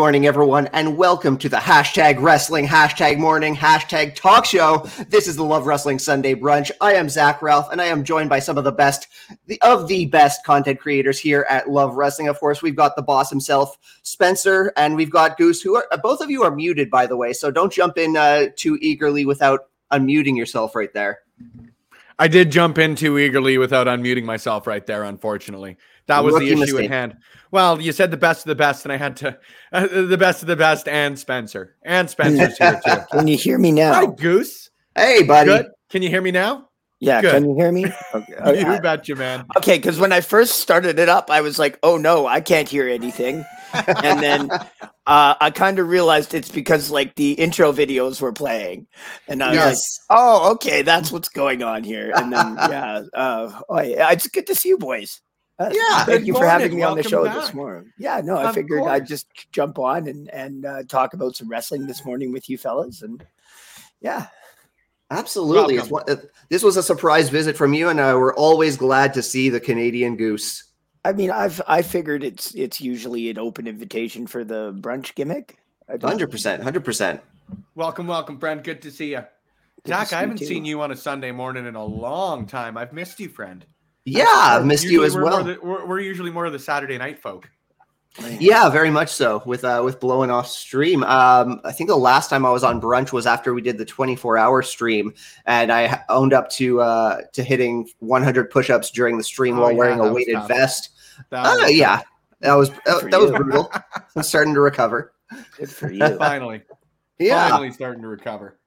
Morning, everyone, and welcome to the hashtag wrestling, hashtag morning, hashtag talk show. This is the Love Wrestling Sunday brunch. I am Zach Ralph, and I am joined by some of the best the, of the best content creators here at Love Wrestling. Of course, we've got the boss himself, Spencer, and we've got Goose, who are both of you are muted, by the way, so don't jump in uh, too eagerly without unmuting yourself right there. I did jump in too eagerly without unmuting myself right there, unfortunately. That was Rookie the issue mistake. at hand. Well, you said the best of the best, and I had to uh, the best of the best, and Spencer, and Spencer's here too. Can you hear me now? Hi, Goose. Hey, buddy. Good. Can you hear me now? Yeah, Good. can you hear me? Okay. you betcha, man. Okay, because when I first started it up, I was like, "Oh no, I can't hear anything," and then uh, I kind of realized it's because like the intro videos were playing, and I was yes. like, "Oh, okay, that's what's going on here." And then yeah, uh, oh, yeah, it's good to see you boys. Uh, yeah, thank you for having me on the show back. this morning. Yeah, no, I of figured course. I'd just jump on and and uh, talk about some wrestling this morning with you fellas, and yeah, absolutely. One, uh, this was a surprise visit from you, and uh, we're always glad to see the Canadian Goose. I mean, I've I figured it's it's usually an open invitation for the brunch gimmick. Hundred percent, hundred percent. Welcome, welcome, friend. Good to see you. Good Zach, I haven't seen you on a Sunday morning in a long time. I've missed you, friend. Yeah, I've missed you as well. The, we're, we're, usually more of the Saturday night folk. Yeah, very much so. With uh, with blowing off stream, um, I think the last time I was on brunch was after we did the 24 hour stream, and I owned up to uh, to hitting 100 push ups during the stream oh, while yeah, wearing a weighted vest. Uh, yeah, that was uh, that was brutal. I'm starting to recover. Good for you. Finally, yeah, finally starting to recover.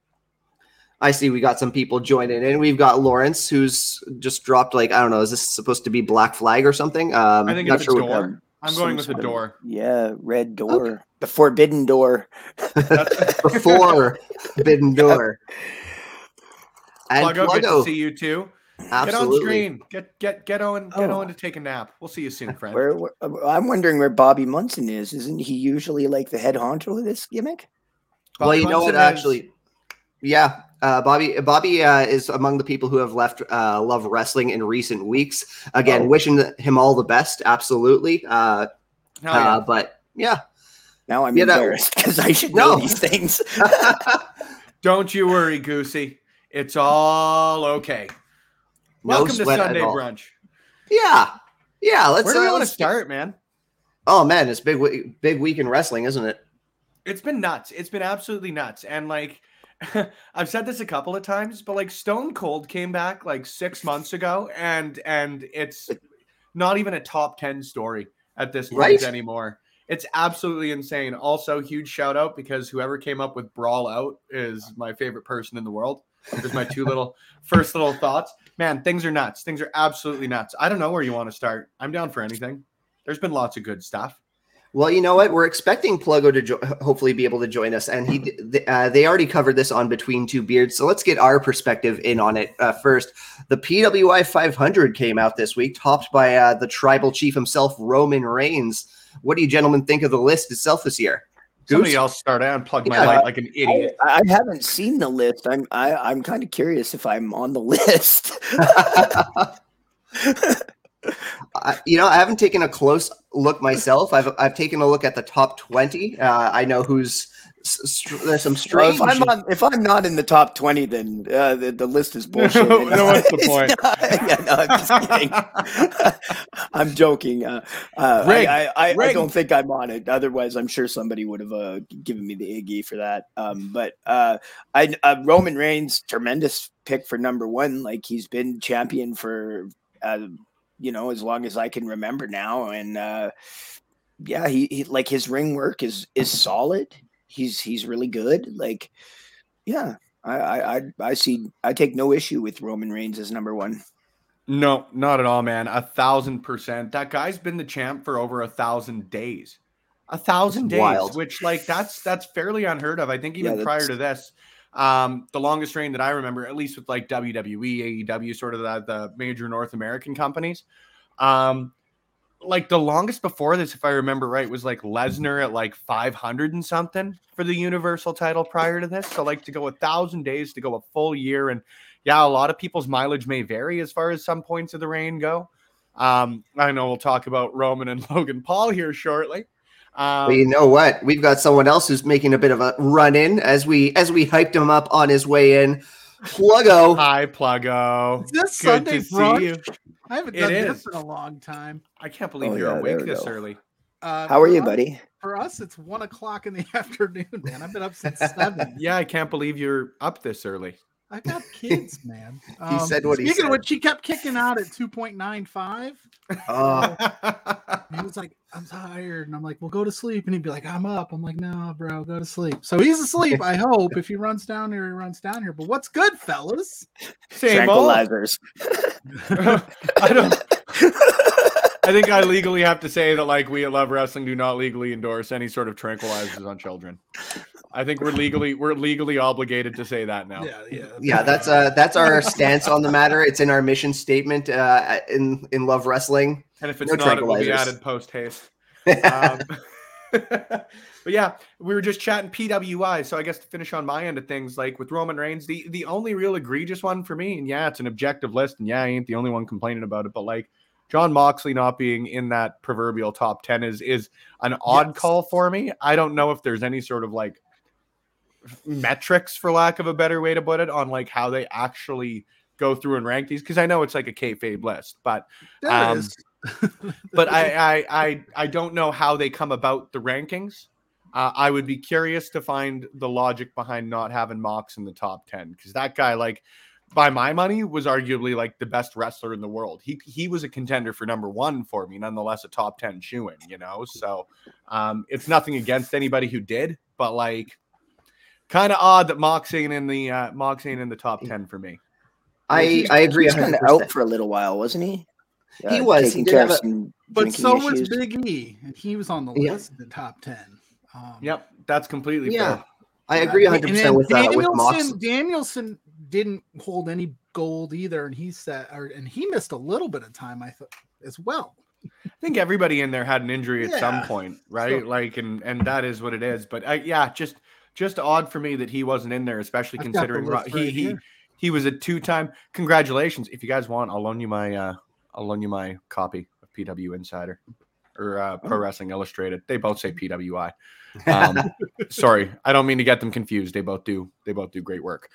I see we got some people joining in. We've got Lawrence who's just dropped like I don't know. Is this supposed to be Black Flag or something? Um, I think it's sure door. What, I'm going with the door. Yeah, red door, okay. the forbidden door. the forbidden door. And Pluggo, Pluggo. good to see you too. Absolutely. Get on screen. Get get get on get oh. on to take a nap. We'll see you soon, friend. Where, where, I'm wondering where Bobby Munson is. Isn't he usually like the head honcho of this gimmick? Bobby well, you Munson know what? Is... Actually, yeah, uh, Bobby Bobby uh, is among the people who have left uh, Love Wrestling in recent weeks. Again, oh. wishing him all the best. Absolutely. Uh, yeah. Uh, but yeah. Now I'm embarrassed because I should know these things. Don't you worry, Goosey. It's all okay. No Welcome to Sunday brunch. Yeah, yeah. Let's. Where do you uh, want to start, man? Oh man, it's big big week in wrestling, isn't it? It's been nuts. It's been absolutely nuts, and like I've said this a couple of times, but like Stone Cold came back like six months ago, and and it's not even a top ten story at this point right? anymore. It's absolutely insane. Also, huge shout out because whoever came up with Brawl Out is my favorite person in the world. There's my two little first little thoughts. Man, things are nuts. Things are absolutely nuts. I don't know where you want to start. I'm down for anything. There's been lots of good stuff. Well, you know what? We're expecting Pluggo to jo- hopefully be able to join us, and he uh, they already covered this on Between Two Beards. So let's get our perspective in on it uh, first. The PWI 500 came out this week, topped by uh, the Tribal Chief himself, Roman Reigns. What do you gentlemen think of the list itself this year? Goose? Somebody else start out and plug my yeah, light like an idiot. I, I, haven't seen the list. I'm I, I'm kind of curious if I'm on the list. I, you know, I haven't taken a close look myself. I've I've taken a look at the top twenty. Uh, I know who's there's some strange. Well, if I'm on, if I'm not in the top twenty, then uh, the, the list is bullshit. no, no what's the point? Not, yeah, no, I'm just kidding. I'm joking. Uh, uh, Rig, I, I, I, I, don't think I'm on it. Otherwise, I'm sure somebody would have uh, given me the iggy for that. Um, but uh, I uh, Roman Reigns, tremendous pick for number one. Like he's been champion for you know, as long as I can remember now. And uh, yeah, he, he like his ring work is is solid. He's he's really good. Like, yeah, I I I see. I take no issue with Roman Reigns as number one. No, not at all, man. A thousand percent. That guy's been the champ for over a thousand days. A thousand days, wild. which like that's that's fairly unheard of. I think even yeah, prior to this, um, the longest reign that I remember, at least with like WWE, AEW, sort of the, the major North American companies. Um, like the longest before this, if I remember right, was like Lesnar at like 500 and something for the Universal title prior to this. So, like to go a thousand days to go a full year. And yeah, a lot of people's mileage may vary as far as some points of the reign go. Um, I know we'll talk about Roman and Logan Paul here shortly. Um, well, you know what? We've got someone else who's making a bit of a run in as we as we hyped him up on his way in. Pluggo. Hi, Pluggo. Is this Good Sunday brunch? I haven't done this in a long time. I can't believe oh, you're yeah, awake this go. early. Uh, How are you, us, buddy? For us, it's one o'clock in the afternoon, man. I've been up since seven. yeah, I can't believe you're up this early. I got kids, man. Um, he said what he said. Of which, she kept kicking out at 2.95. Oh. he was like, I'm tired. And I'm like, well, go to sleep. And he'd be like, I'm up. I'm like, no, bro, go to sleep. So he's asleep, I hope. If he runs down here, he runs down here. But what's good, fellas? Same Tranquilizers. I don't. I think I legally have to say that, like, we at Love Wrestling do not legally endorse any sort of tranquilizers on children. I think we're legally we're legally obligated to say that now. Yeah, yeah, yeah. That's uh that's our stance on the matter. It's in our mission statement uh, in in Love Wrestling. And if it's no not, it will be added post haste. um, but yeah, we were just chatting PWI. So I guess to finish on my end of things, like with Roman Reigns, the the only real egregious one for me, and yeah, it's an objective list, and yeah, I ain't the only one complaining about it, but like Jon Moxley not being in that proverbial top 10 is is an odd yes. call for me. I don't know if there's any sort of like metrics, for lack of a better way to put it, on like how they actually go through and rank these because I know it's like a kayfabe list, but um, but I, I I I don't know how they come about the rankings. Uh, I would be curious to find the logic behind not having Mox in the top ten because that guy, like, by my money, was arguably like the best wrestler in the world. He he was a contender for number one for me, nonetheless a top ten shoe in. You know, so um, it's nothing against anybody who did, but like kind of odd that Mox ain't in the uh, Mox ain't in the top ten for me. I I agree. He's kind of out for a little while, wasn't he? Uh, he was. He a, but so was Big E, and he was on the yeah. list of the top ten. Um, yep, that's completely yeah. Fair. I agree 100 percent with that. With Mox. Danielson didn't hold any gold either, and he said, or, and he missed a little bit of time, I thought, as well. I think everybody in there had an injury at yeah. some point, right? So, like, and and that is what it is. But uh, yeah, just just odd for me that he wasn't in there, especially I've considering the he he he was a two time. Congratulations! If you guys want, I'll loan you my uh, I'll loan you my copy of PW Insider or uh, Pro oh. Wrestling Illustrated. They both say PWI. Um, sorry, I don't mean to get them confused. They both do. They both do great work.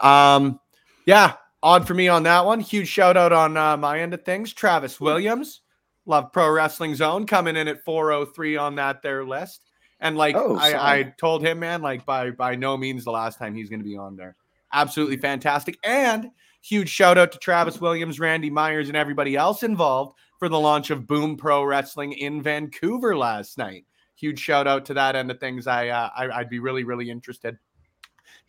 Um, yeah, odd for me on that one. Huge shout out on uh, my end of things. Travis Williams, love Pro Wrestling Zone, coming in at 403 on that there list. And like oh, I, I told him, man, like by by no means the last time he's going to be on there. Absolutely fantastic. And huge shout out to Travis Williams, Randy Myers, and everybody else involved for the launch of Boom Pro Wrestling in Vancouver last night. Huge shout out to that end of things. I, uh, I would be really really interested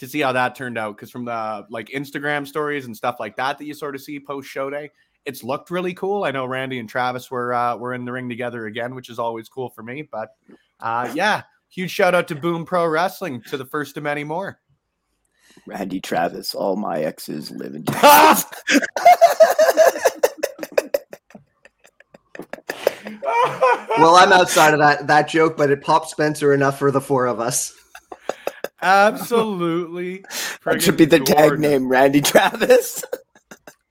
to see how that turned out because from the like Instagram stories and stuff like that that you sort of see post show day, it's looked really cool. I know Randy and Travis were uh, were in the ring together again, which is always cool for me. But uh, yeah, huge shout out to Boom Pro Wrestling to the first of many more. Randy Travis, all my exes live in Texas. well, I'm outside of that that joke, but it popped Spencer enough for the four of us. Absolutely. That should be the gorgeous. tag name, Randy Travis.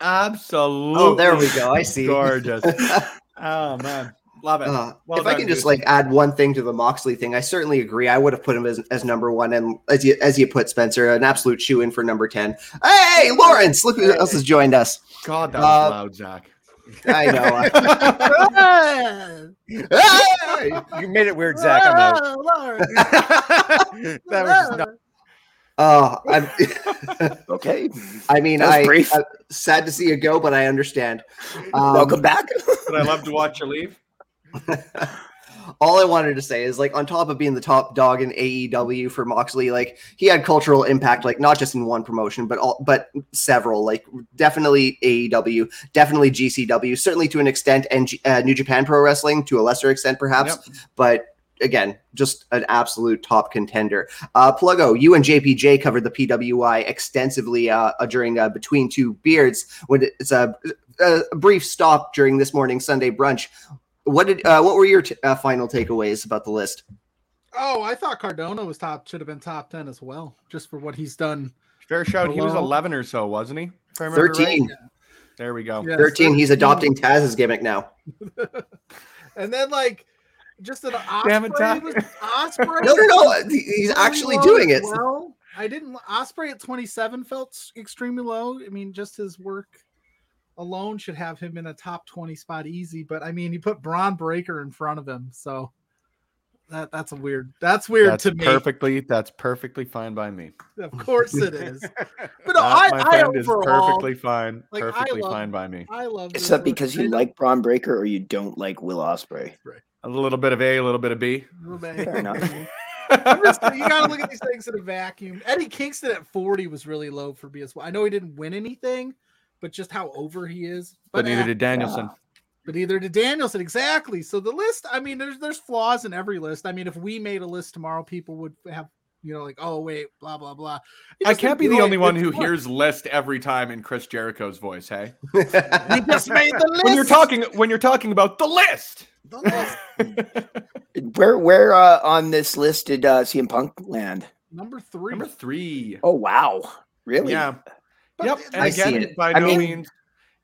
Absolutely. Oh, there we go. I see. Gorgeous. oh man. Love it. Uh, well if I can just like add one thing to the Moxley thing, I certainly agree. I would have put him as, as number one, and as you as you put Spencer, an absolute shoe in for number ten. Hey, Lawrence, look who else has joined us. God, that was uh, loud, Zach. I know. you made it weird, Zach. I'm out. that was just not. Oh, I'm okay. I mean, I, am sad to see you go, but I understand. Um, Welcome back. but I love to watch you leave. All I wanted to say is like on top of being the top dog in AEW for Moxley, like he had cultural impact, like not just in one promotion, but all but several. Like definitely AEW, definitely GCW, certainly to an extent, and uh, New Japan Pro Wrestling to a lesser extent, perhaps. Yep. But again, just an absolute top contender. Uh, Pluggo, you and JPJ covered the PWI extensively uh, uh, during uh, Between Two Beards. When it's a, a brief stop during this morning Sunday brunch. What did uh, what were your t- uh, final takeaways about the list? Oh, I thought Cardona was top should have been top ten as well, just for what he's done. Fair shout. He was eleven or so, wasn't he? Thirteen. Right? There we go. Yeah, 13. 13. He's adopting Taz's gimmick now. and then like just an Ospreay. Ospreay. No, no, no. He's actually doing it. Well, I didn't. Ospreay at 27 felt extremely low. I mean, just his work alone should have him in a top 20 spot easy. But I mean, you put Bron Breakker in front of him, so that that's a weird. That's weird that's to me. Perfectly, that's perfectly fine by me. Of course it is. But no, I, my friend I is perfectly fine. Like, perfectly love, fine by me. I love. Is that because you like Bron Breakker or you don't like Will Ospreay? A little bit of A, a little bit of B. Fair enough. just, you gotta look at these things in a vacuum. Eddie Kingston at 40 was really low for me as well. I know he didn't win anything, but just how over he is. But, but neither did Danielson. Yeah but neither did Danielson exactly. So the list, I mean, there's there's flaws in every list. I mean, if we made a list tomorrow, people would have you know like oh wait blah blah blah. I can't be the only one who hears list every time in Chris Jericho's voice. Hey, he just made the list. When you're talking when you're talking about the list. The list. where where uh, on this list did uh, CM Punk land? Number three. Number three. Oh wow, really? Yeah. But yep. And I again, by I no mean, means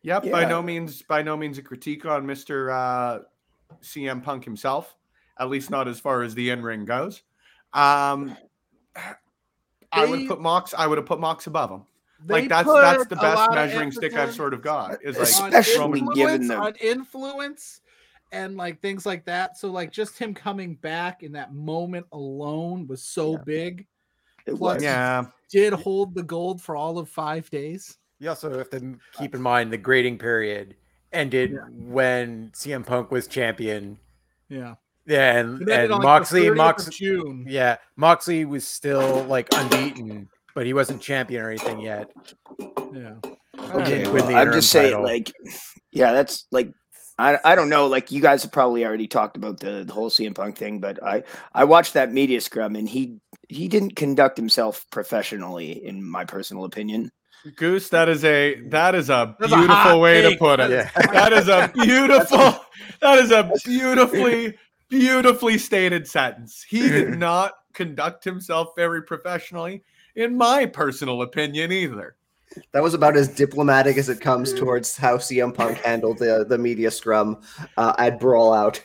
Yep, yeah. by no means by no means a critique on Mr. Uh, CM Punk himself, at least not as far as the in ring goes. Um, I would put Mox. I would have put Mox above him. Like that's that's the best measuring stick I've sort of got. Is like especially given the on influence and like things like that. So like just him coming back in that moment alone was so yeah. big. It was. Yeah, did hold the gold for all of five days. You also have to keep in mind the grading period ended yeah. when CM Punk was champion. Yeah. Yeah, and, and like Moxley, Moxley, June. yeah, Moxley was still like unbeaten, but he wasn't champion or anything yet. Yeah. Okay, well, I'm just saying, title. like, yeah, that's like, I, I don't know, like, you guys have probably already talked about the, the whole CM Punk thing, but I I watched that media scrum and he he didn't conduct himself professionally, in my personal opinion. Goose, that is a that is a That's beautiful a way to put it. Yeah. That is a beautiful that is a beautifully beautifully stated sentence. He did not conduct himself very professionally, in my personal opinion, either. That was about as diplomatic as it comes towards how CM Punk handled the the media scrum uh, at Brawl Out.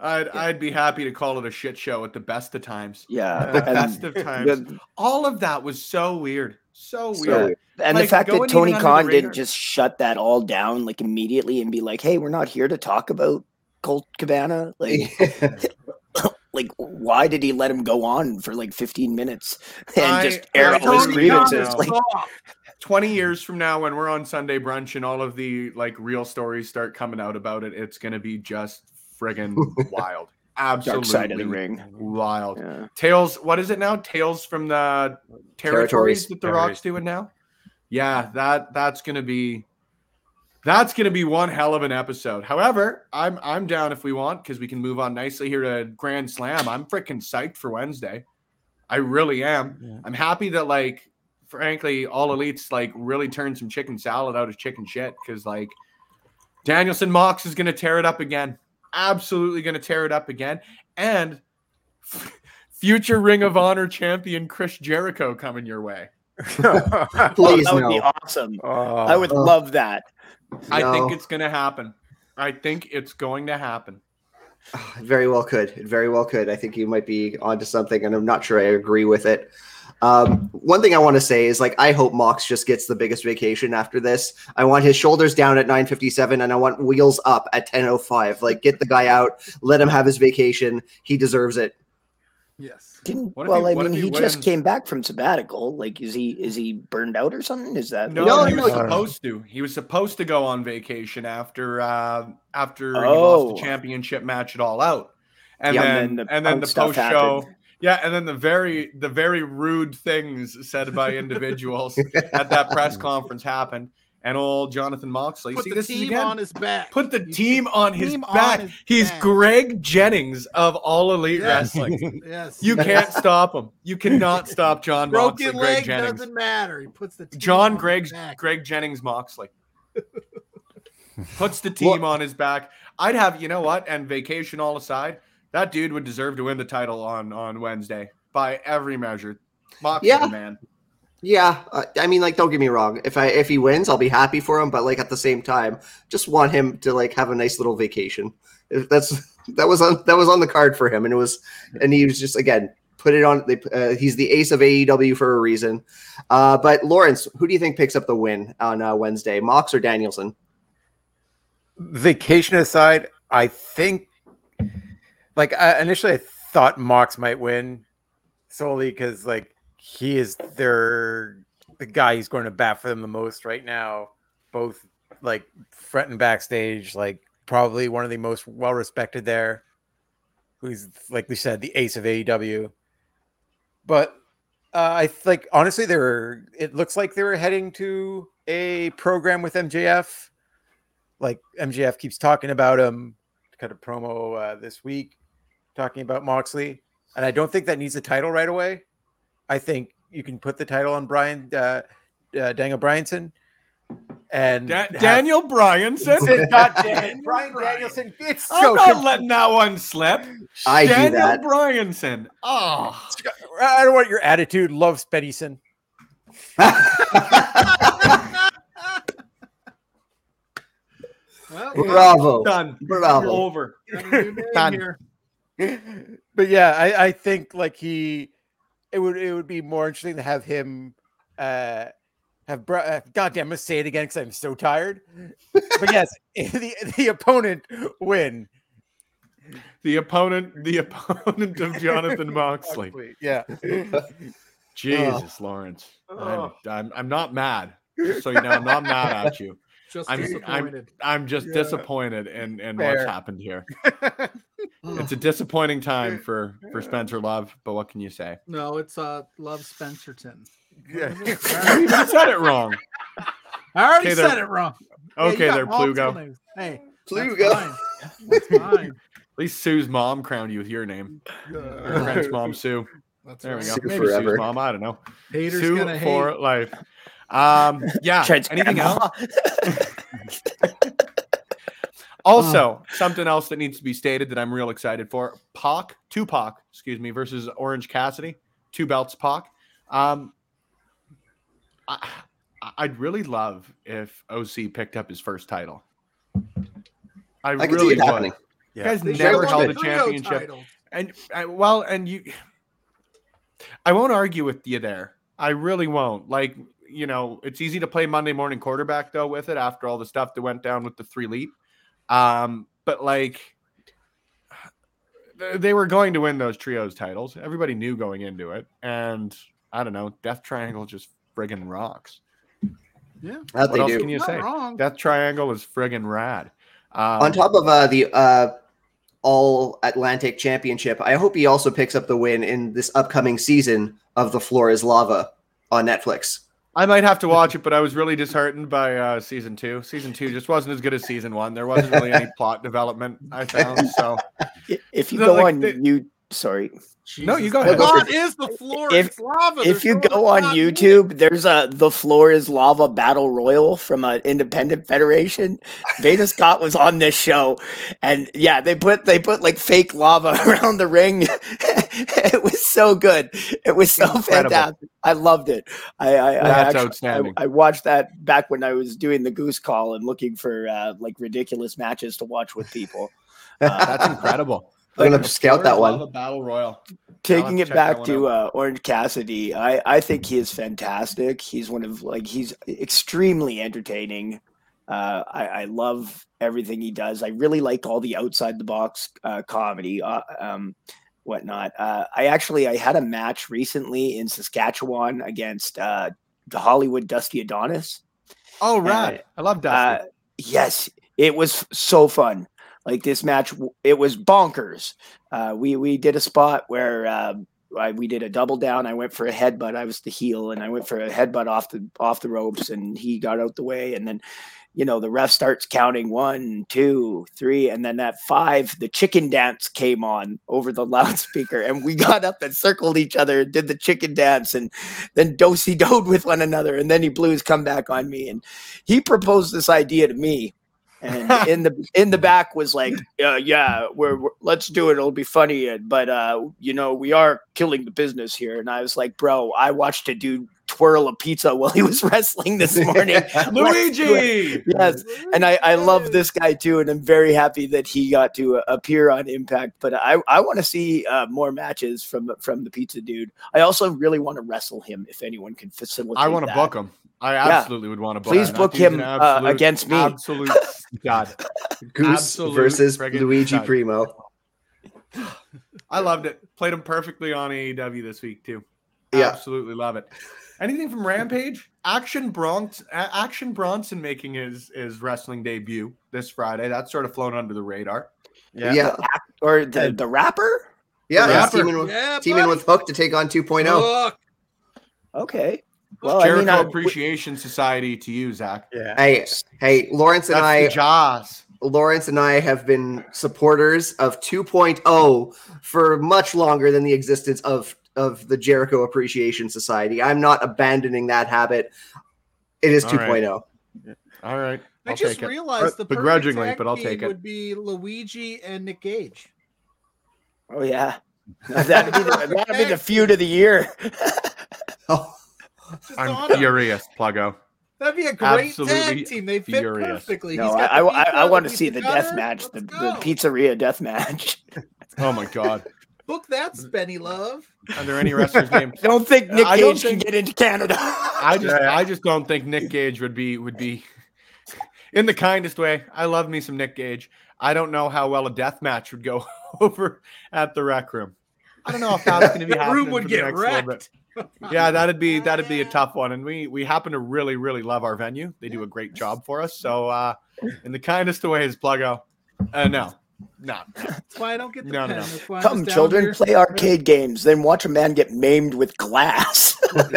I'd yeah. I'd be happy to call it a shit show at the best of times. Yeah, the best of times. All of that was so weird, so, so weird. And like, the fact that Tony Khan didn't just shut that all down like immediately and be like, "Hey, we're not here to talk about Colt Cabana." Like, like why did he let him go on for like 15 minutes and I, just air all his grievances? Like, 20 years from now when we're on Sunday brunch and all of the like real stories start coming out about it, it's gonna be just friggin' wild. Absolutely Dark side of the ring. Wild. Yeah. Tales, what is it now? Tales from the territories, territories. that the Rock's doing now? Yeah, that that's gonna be that's gonna be one hell of an episode. However, I'm I'm down if we want because we can move on nicely here to Grand Slam. I'm freaking psyched for Wednesday. I really am. Yeah. I'm happy that like frankly, all elites like really turned some chicken salad out of chicken shit because like Danielson Mox is gonna tear it up again. Absolutely gonna tear it up again. And future Ring of Honor champion Chris Jericho coming your way. Please, that would no. be awesome. Uh, I would uh, love that. I no. think it's going to happen. I think it's going to happen. It very well could. It very well could. I think you might be onto something, and I'm not sure I agree with it. Um, one thing I want to say is like I hope Mox just gets the biggest vacation after this. I want his shoulders down at 9:57 and I want wheels up at 10:05. Like get the guy out, let him have his vacation. He deserves it. Yes. Didn't, well, he, I mean, he, he just came back from sabbatical. Like, is he is he burned out or something? Is that no? no he was supposed to. He was supposed to go on vacation after uh, after oh. he lost the oh. championship match at All Out, and yeah, then, and then the, and then the post show. Yeah, and then the very the very rude things said by individuals at that press conference happened and old Jonathan Moxley. Put See, the team on his back. Put the team on his team back. On his He's back. Greg Jennings of All Elite yes. Wrestling. yes. You can't stop him. You cannot stop John Broken Moxley. Greg Jennings. doesn't matter. He puts the John Greg Greg Jennings Moxley. Puts the team well, on his back. I'd have, you know what? And vacation all aside, that dude would deserve to win the title on on Wednesday by every measure. Moxley, yeah. man. Yeah, uh, I mean, like, don't get me wrong. If I if he wins, I'll be happy for him. But like at the same time, just want him to like have a nice little vacation. If that's that was on that was on the card for him, and it was and he was just again put it on. They, uh, he's the ace of AEW for a reason. Uh, but Lawrence, who do you think picks up the win on uh, Wednesday, Mox or Danielson? Vacation aside, I think like I, initially I thought Mox might win solely because like he is their the guy who's going to bat for them the most right now, both like front and backstage, like probably one of the most well respected there. Who's like we said, the ace of AEW. But uh, I like honestly, they were. It looks like they were heading to a program with MJF. Like MJF keeps talking about him. Cut a promo uh, this week talking about Moxley, and I don't think that needs a title right away. I think you can put the title on Brian uh, uh, Daniel Bryanson and da- have... Daniel Bryanson. not Dan- Brian Danielson. It's so I'm not confusing. letting that one slip. I Daniel do that. Bryanson. Oh, I don't want your attitude. Love Spedison. well, Bravo. Done. Bravo. Over. Done. But yeah, I, I think like he, it would it would be more interesting to have him uh have brought. Uh, goddamn, I'm gonna say it again because I'm so tired. but yes, the the opponent win. The opponent, the opponent of Jonathan Moxley. Yeah. Jesus, oh. Lawrence. I'm, I'm, I'm not mad. Just so you know, I'm not mad at you. Just I'm, disappointed. I'm, I'm just yeah. disappointed in, in what's happened here. It's a disappointing time for for Spencer Love, but what can you say? No, it's uh Love Spencerton. Yeah, you said it wrong. I already okay, said it wrong. Okay, yeah, they're Pluggo. Hey, Pluggo. That's fine. At least Sue's mom crowned you with your name. Uh, French mom Sue. That's there right. we go. Sue Maybe forever. Sue's mom. I don't know. Haters Sue for hate. life. Um, yeah. Anything else? Also, something else that needs to be stated that I'm real excited for: Pac, Tupac, excuse me, versus Orange Cassidy, two belts, Pac. Um, I, I'd really love if OC picked up his first title. I, I really would. Happening. Yeah. You guys they never held a championship, and, and well, and you. I won't argue with you there. I really won't. Like you know, it's easy to play Monday morning quarterback though with it after all the stuff that went down with the three leap. Um, but like they were going to win those trios titles. Everybody knew going into it, and I don't know, Death Triangle just friggin' rocks. Yeah. That what else do. can you Not say? Wrong. Death Triangle is friggin' rad. Um, On top of uh, the uh, All Atlantic Championship, I hope he also picks up the win in this upcoming season of The Floor is Lava on Netflix. I might have to watch it, but I was really disheartened by uh, season two. Season two just wasn't as good as season one. There wasn't really any plot development I found. So if you go like on you sorry, Jesus. No, you go ahead. What is the floor if, is lava? If you go on YouTube, there's a the floor is lava battle royal from an independent federation. Veda Scott was on this show, and yeah, they put they put like fake lava around the ring. it was so good. It was so Incredible. fantastic. I loved it. I, I, That's I actually, outstanding. I, I, watched that back when I was doing the goose call and looking for uh, like ridiculous matches to watch with people. Uh, That's incredible. I'm gonna scout that one. Battle Royal. Taking it back to uh, Orange Cassidy, I I think he is fantastic. He's one of like he's extremely entertaining. Uh, I, I love everything he does. I really like all the outside the box uh, comedy, uh, um, whatnot. Uh, I actually I had a match recently in Saskatchewan against uh, the Hollywood Dusty Adonis. Oh right, I love Dusty. yes, it was so fun like this match it was bonkers. Uh, we we did a spot where uh, I, we did a double down. I went for a headbutt. I was the heel and i went for a headbutt off the off the ropes and he got out the way. And then you know the ref starts counting one two three and then that five the chicken dance came on over the loudspeaker and we got up and circled each other and did the chicken dance and then dosey doed with one another and then he blew his comeback on me. And he proposed this idea to me and in the in the back was like, uh, "Yeah, we're, we're, let's do it. It'll be funny." But uh, you know, we are killing the business here. And I was like, "Bro, I watched a dude twirl a pizza while he was wrestling this morning. Luigi, yes, and I I love this guy too, and I'm very happy that he got to uh, appear on Impact. But I I want to see uh, more matches from from the pizza dude. I also really want to wrestle him if anyone can facilitate. I want to book him. I absolutely yeah. would want to book. Please book him uh, absolute, uh, against me. Absolute God. Goose absolute versus Luigi God. Primo. I loved it. Played him perfectly on AEW this week too. Yeah. Absolutely love it. Anything from Rampage? Action Bronx, Action Bronson making his his wrestling debut this Friday. That's sort of flown under the radar. Yeah. yeah. Or the the rapper? Yeah, the rapper. teaming, with, yeah, teaming with Hook to take on 2.0. Hook. Okay. Well, Jericho I mean, Appreciation Society to you, Zach. Yeah. Hey, hey, Lawrence and That's I. Jaws. Lawrence and I have been supporters of 2.0 for much longer than the existence of of the Jericho Appreciation Society. I'm not abandoning that habit. It is 2.0. Right. All right. Oh. I'll i just realized the begrudgingly, but I'll take it. Would be Luigi and Nick Gage. Oh yeah, that'd be the, that'd be the feud of the year. oh, I'm furious, Pluggo. That'd be a great Absolutely tag team. They fit furious. perfectly. No, I, I, I, want to see the death match, the, the, pizzeria death match. oh my god. Book that's Benny Love. Are there any wrestlers named? don't think Nick Gage think, can get into Canada. I just, I just don't think Nick Gage would be would be in the kindest way. I love me some Nick Gage. I don't know how well a death match would go over at the rec room. I don't know if that's going to be the room would get wrecked yeah, that'd be that'd be a tough one, and we we happen to really really love our venue. They do a great job for us. So, uh, in the kindest of ways, Pluggo. Uh, no, no, That's why I don't get the no, pen. No, no. Come, children, here. play arcade games, then watch a man get maimed with glass.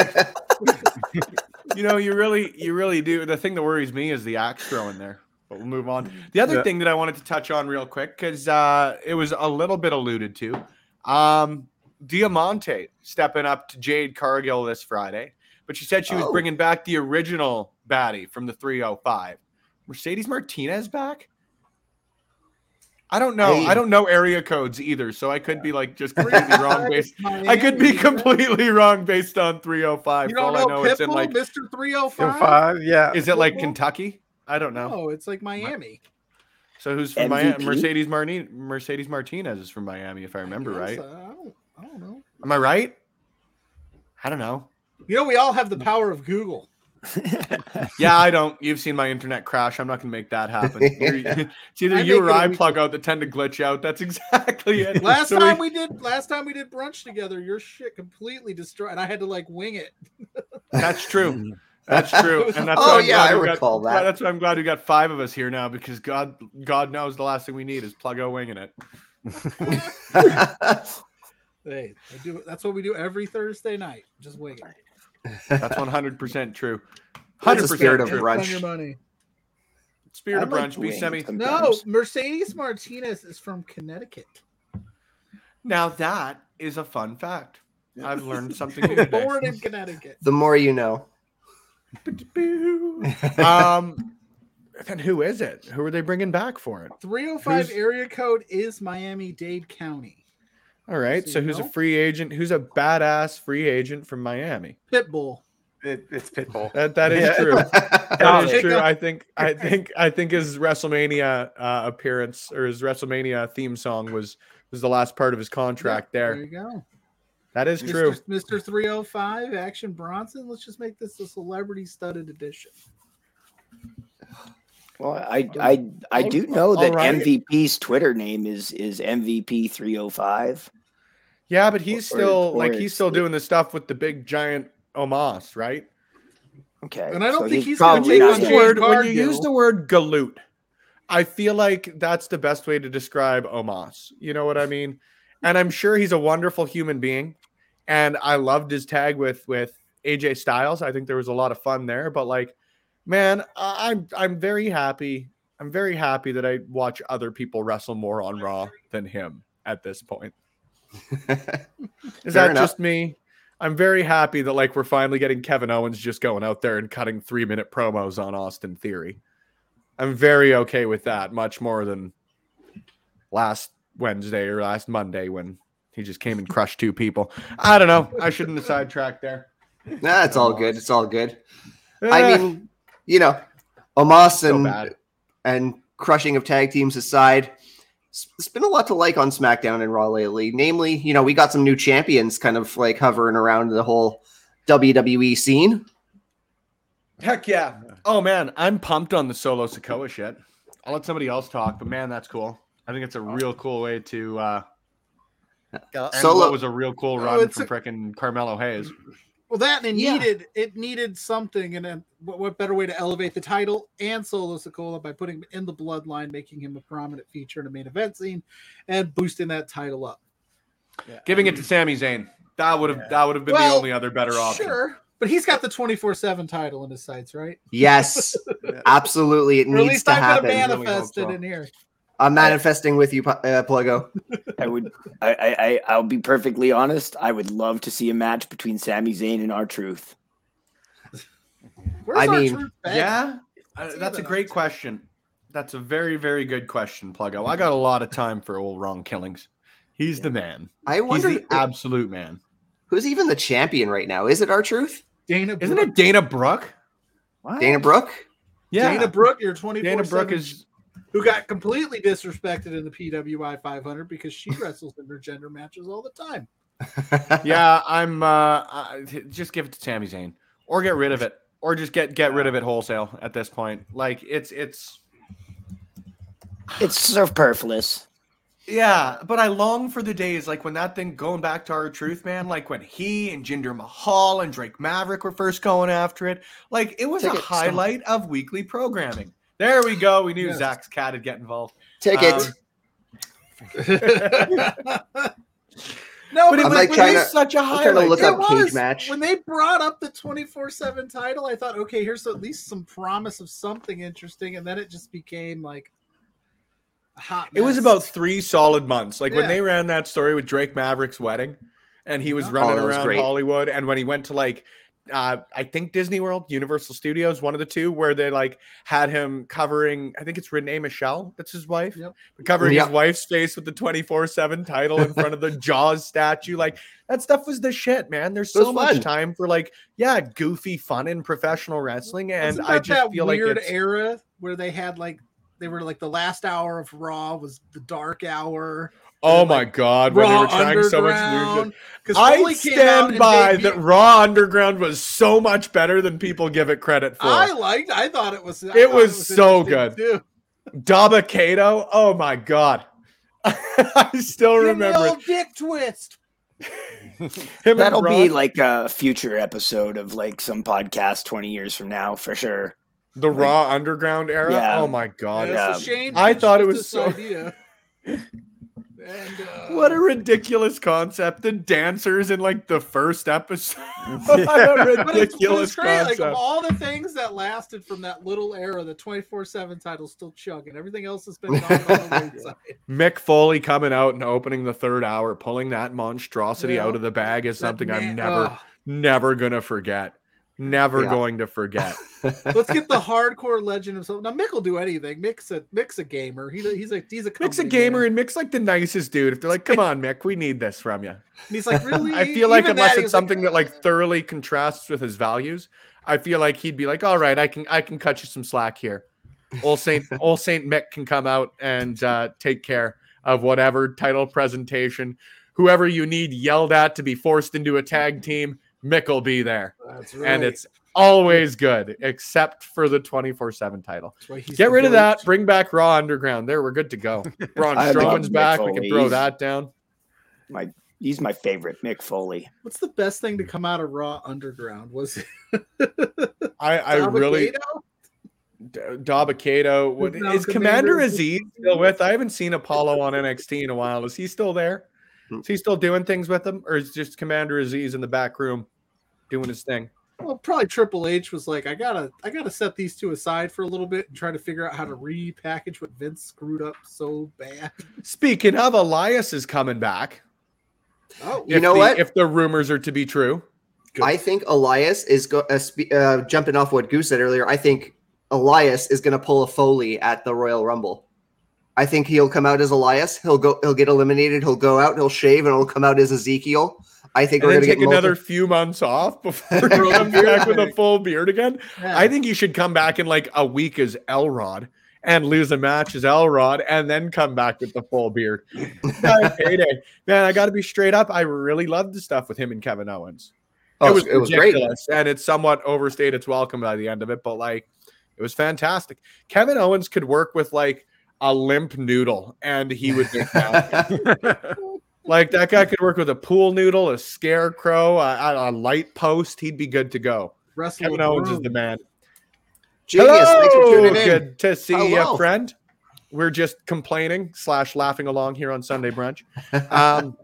you know, you really, you really do. The thing that worries me is the axe throwing there. But we'll move on. The other yeah. thing that I wanted to touch on real quick because uh, it was a little bit alluded to. Um, Diamante stepping up to Jade Cargill this Friday, but she said she was oh. bringing back the original baddie from the 305. Mercedes Martinez back? I don't know. Hey. I don't know area codes either, so I could be like just completely wrong based. I could be completely wrong based on 305. You don't know, I know it's in like Mr. 305. Yeah. Is it like Kentucky? I don't know. No, it's like Miami. So who's from Miami? Mercedes Martinez. Mercedes Martinez is from Miami, if I remember I right. I don't, I don't know. Am I right? I don't know. You know, we all have the power of Google. yeah, I don't. You've seen my internet crash. I'm not going to make that happen. it's either you or I plug out that tend to glitch out. That's exactly it. Last so time we, we, did, last time we did brunch together, your shit completely destroyed, and I had to like wing it. that's true. That's true. And that's oh yeah, I recall got, that. That's why I'm glad we got five of us here now because God, God knows the last thing we need is Pluggo winging it. Hey, I do. That's what we do every Thursday night. Just wait. That's one hundred percent true. Hundred percent of brunch. Your money. Spirit I of brunch. Be semi. No, Mercedes Martinez is from Connecticut. Now that is a fun fact. I've learned something new today. Born in Connecticut. The more you know. um, and who is it? Who are they bringing back for it? 305 area code is Miami Dade County. All right. So, so who's know? a free agent? Who's a badass free agent from Miami? Pitbull. It, it's Pitbull. That, that is yeah. true. that is true. I think I think I think his WrestleMania uh, appearance or his WrestleMania theme song was was the last part of his contract yeah, there. There you go. That is Mr. true. Mr. 305 Action Bronson. Let's just make this a celebrity studded edition. Well, I I I do know that right. MVP's Twitter name is is MVP three hundred five. Yeah, but he's or, still or, like he's still doing the stuff with the big giant Omos, right? Okay, and I don't so think he's, he's probably use the word when you use the word galoot. I feel like that's the best way to describe Omos. You know what I mean? And I'm sure he's a wonderful human being. And I loved his tag with with AJ Styles. I think there was a lot of fun there. But like man, I'm I'm very happy. I'm very happy that I watch other people wrestle more on Raw than him at this point. Is that enough. just me? I'm very happy that like we're finally getting Kevin Owens just going out there and cutting three minute promos on Austin Theory. I'm very okay with that, much more than last Wednesday or last Monday when he just came and crushed two people. I don't know. I shouldn't have sidetracked there. Nah, it's all good. It's all good. I mean, you know, Omos and so and crushing of tag teams aside, it's been a lot to like on SmackDown and Raw lately. Namely, you know, we got some new champions kind of like hovering around the whole WWE scene. Heck yeah. Oh man, I'm pumped on the solo Sikoa shit. I'll let somebody else talk, but man, that's cool. I think it's a real cool way to uh Solo was a real cool run oh, from freaking Carmelo Hayes. Well, that and it yeah. needed it needed something, and then what, what, better way to elevate the title and Solo Sikoa by putting him in the bloodline, making him a prominent feature in a main event scene, and boosting that title up. Yeah. Giving it to Sami Zayn that would have yeah. that would have been well, the only other better option. Sure, but he's got the twenty four seven title in his sights, right? Yes, absolutely. It needs to happen. Manifested so. in here. I'm manifesting with you, uh, Pluggo. I would, I, I, I'll be perfectly honest. I would love to see a match between Sami Zayn and R-Truth. I mean, yeah, uh, that's a great question. That's a very, very good question, Pluggo. I got a lot of time for old Ron Killings. He's yeah. the man. I wonder, He's the absolute man. Who's even the champion right now? Is it R-Truth? Dana, isn't it Dana Brooke? What? Dana Brooke? Yeah, Dana Brooke. You're 24. Dana Brooke is who got completely disrespected in the PWI 500 because she wrestles in her gender matches all the time. yeah, I'm. Uh, just give it to Sami Zayn, or get rid of it, or just get get rid of it wholesale at this point. Like it's it's it's superfluous. Yeah, but I long for the days like when that thing going back to R-Truth, man. Like when he and Jinder Mahal and Drake Maverick were first going after it. Like it was Take a it, highlight stop. of weekly programming. There we go. We knew yes. Zach's cat would get involved. Ticket. Um, no, but it was, like trying to, such a highlight. Trying to look it up was. cage match. When they brought up the 24-7 title, I thought, okay, here's at least some promise of something interesting. And then it just became like hot It was about three solid months. Like yeah. when they ran that story with Drake Maverick's wedding and he was running oh, around Hollywood. And when he went to like uh, I think Disney World, Universal Studios, one of the two, where they like had him covering. I think it's Renee Michelle, that's his wife, yep. covering yep. his wife's face with the twenty four seven title in front of the Jaws statue. Like that stuff was the shit, man. There's so much time for like, yeah, goofy fun in professional wrestling, and I just feel like weird era where they had like they were like the last hour of Raw was the dark hour. Oh my god, when they were trying so much Because I stand by that Raw Underground was so much better than people give it credit for. I liked. I thought it was. It was, it was, so good. Too. Dabba-Kato. Oh my god, I still Give remember. dick twist. That'll be like a future episode of like some podcast twenty years from now for sure. The like, Raw Underground era. Yeah. Oh my god. Yeah, yeah. I thought it was so. And, uh, what a ridiculous concept! The dancers in like the first episode. a ridiculous concept. Like all the things that lasted from that little era, the twenty four seven title still chugging. Everything else has been on the wayside. Mick Foley coming out and opening the third hour, pulling that monstrosity yeah. out of the bag is something man, I'm never, uh, never gonna forget. Never yeah. going to forget. Let's get the hardcore legend himself. Now Mick will do anything. Mick's a Mick's a gamer. He, he's a he's a Mick's a gamer man. and Mick's like the nicest dude. If they're like, "Come on, Mick, we need this from you," and he's like, "Really?" I feel like unless that, it's something like, that like thoroughly contrasts with his values, I feel like he'd be like, "All right, I can I can cut you some slack here." Old Saint Old Saint Mick can come out and uh, take care of whatever title presentation, whoever you need yelled at to be forced into a tag team Mick will be there. Right. And it's always good, except for the 24 7 title. Get rid of that. Bring back Raw Underground. There, we're good to go. Braun Strowman's back. We can throw that down. My He's my favorite, Mick Foley. What's the best thing to come out of Raw Underground? Was I, I really Dabba-Kato. What, is Commander Azeez still with? I haven't seen Apollo on NXT in a while. Is he still there? Hmm. He still doing things with them, or is just Commander Azeez in the back room doing his thing? Well, probably Triple H was like, I gotta, I gotta set these two aside for a little bit and try to figure out how to repackage what Vince screwed up so bad. Speaking of, Elias is coming back. Oh, you know the, what? If the rumors are to be true, Good. I think Elias is go, uh, spe- uh, jumping off what Goose said earlier. I think Elias is going to pull a Foley at the Royal Rumble. I think he'll come out as Elias. He'll go. He'll get eliminated. He'll go out. He'll shave, and he'll come out as Ezekiel. I think and we're going to take another few months off before he comes back with a full beard again. Yeah. I think he should come back in like a week as Elrod and lose a match as Elrod and then come back with the full beard. Man, I got to be straight up. I really loved the stuff with him and Kevin Owens. Oh, it was, it was great. and it's somewhat overstayed its welcome by the end of it, but like it was fantastic. Kevin Owens could work with like a limp noodle, and he would be like that guy could work with a pool noodle, a scarecrow, a, a light post. He'd be good to go. Wrestle Kevin Owens is the man. Genius. Hello! Thanks for tuning in. Good to see oh, you, friend. We're just complaining slash laughing along here on Sunday brunch. Um,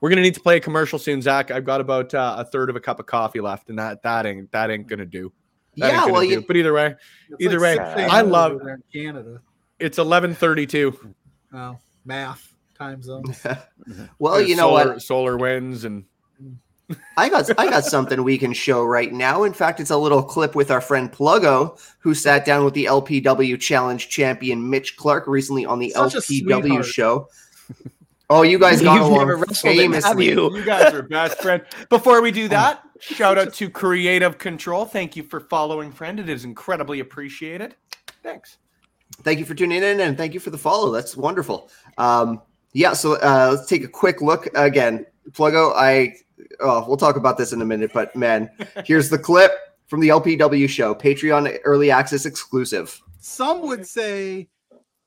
we're gonna need to play a commercial soon, Zach. I've got about uh, a third of a cup of coffee left, and that that ain't that ain't gonna do. That yeah, well, you, but either way, either like way, I love Canada. It's eleven thirty-two. Oh, math time zones. well, you know solar, what? Solar winds and I got I got something we can show right now. In fact, it's a little clip with our friend Pluggo, who sat down with the LPW Challenge champion Mitch Clark recently on the Such LPW show. Oh, you guys got You've along famously. You? you guys are best friends. Before we do that, shout out to Creative Control. Thank you for following, friend. It is incredibly appreciated. Thanks. Thank you for tuning in and thank you for the follow. That's wonderful. Um, yeah, so uh, let's take a quick look again. Pluggo, I oh, we'll talk about this in a minute, but man, here's the clip from the LPW show, Patreon early access exclusive. Some would say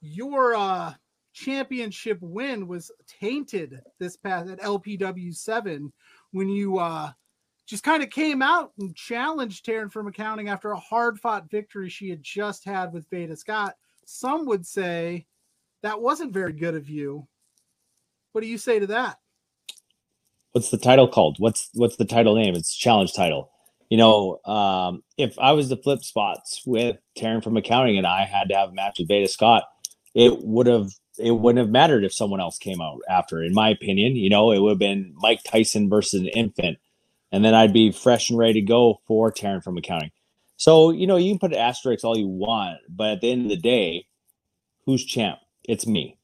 your uh, championship win was tainted this past at LPW seven when you uh, just kind of came out and challenged Taryn from accounting after a hard fought victory she had just had with Veda Scott. Some would say that wasn't very good of you. What do you say to that? what's the title called? What's what's the title name? It's challenge title. You know, um, if I was to flip spots with Taryn from accounting and I had to have a match with Veda Scott, it would have it wouldn't have mattered if someone else came out after. In my opinion, you know, it would have been Mike Tyson versus an infant, and then I'd be fresh and ready to go for Taryn from accounting. So you know, you can put asterisks all you want, but at the end of the day, who's champ? It's me.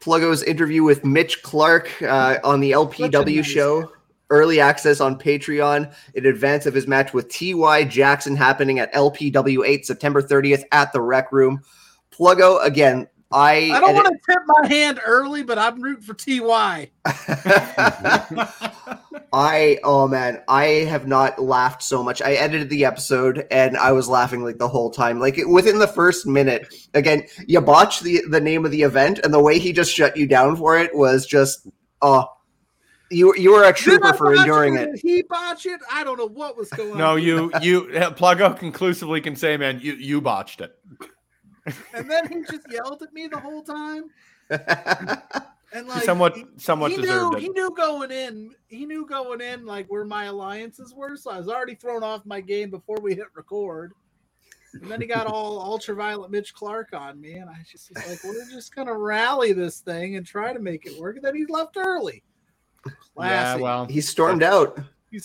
Pluggo's interview with Mitch Clark uh, on the LPW show. Early access on Patreon in advance of his match with T.Y. Jackson happening at LPW 8 September 30th at the Rec Room. Pluggo, again, I I don't want to tip my hand early, but I'm rooting for Ty. I oh man, I have not laughed so much. I edited the episode and I was laughing like the whole time. Like within the first minute, again, you botched the the name of the event, and the way he just shut you down for it was just oh. You you were a trooper for enduring it. it. He botched it. I don't know what was going no, on. No, you you Pluggo conclusively can say, man, you you botched it and then he just yelled at me the whole time. And like somewhat somewhat he deserved knew, it. He knew going in, he knew going in like where my alliances were. So I was already thrown off my game before we hit record. And then he got all ultraviolet Mitch Clark on me, and I just was like, "We're just gonna rally this thing and try to make it work." And then he left early. Classy. Yeah, well, he stormed out.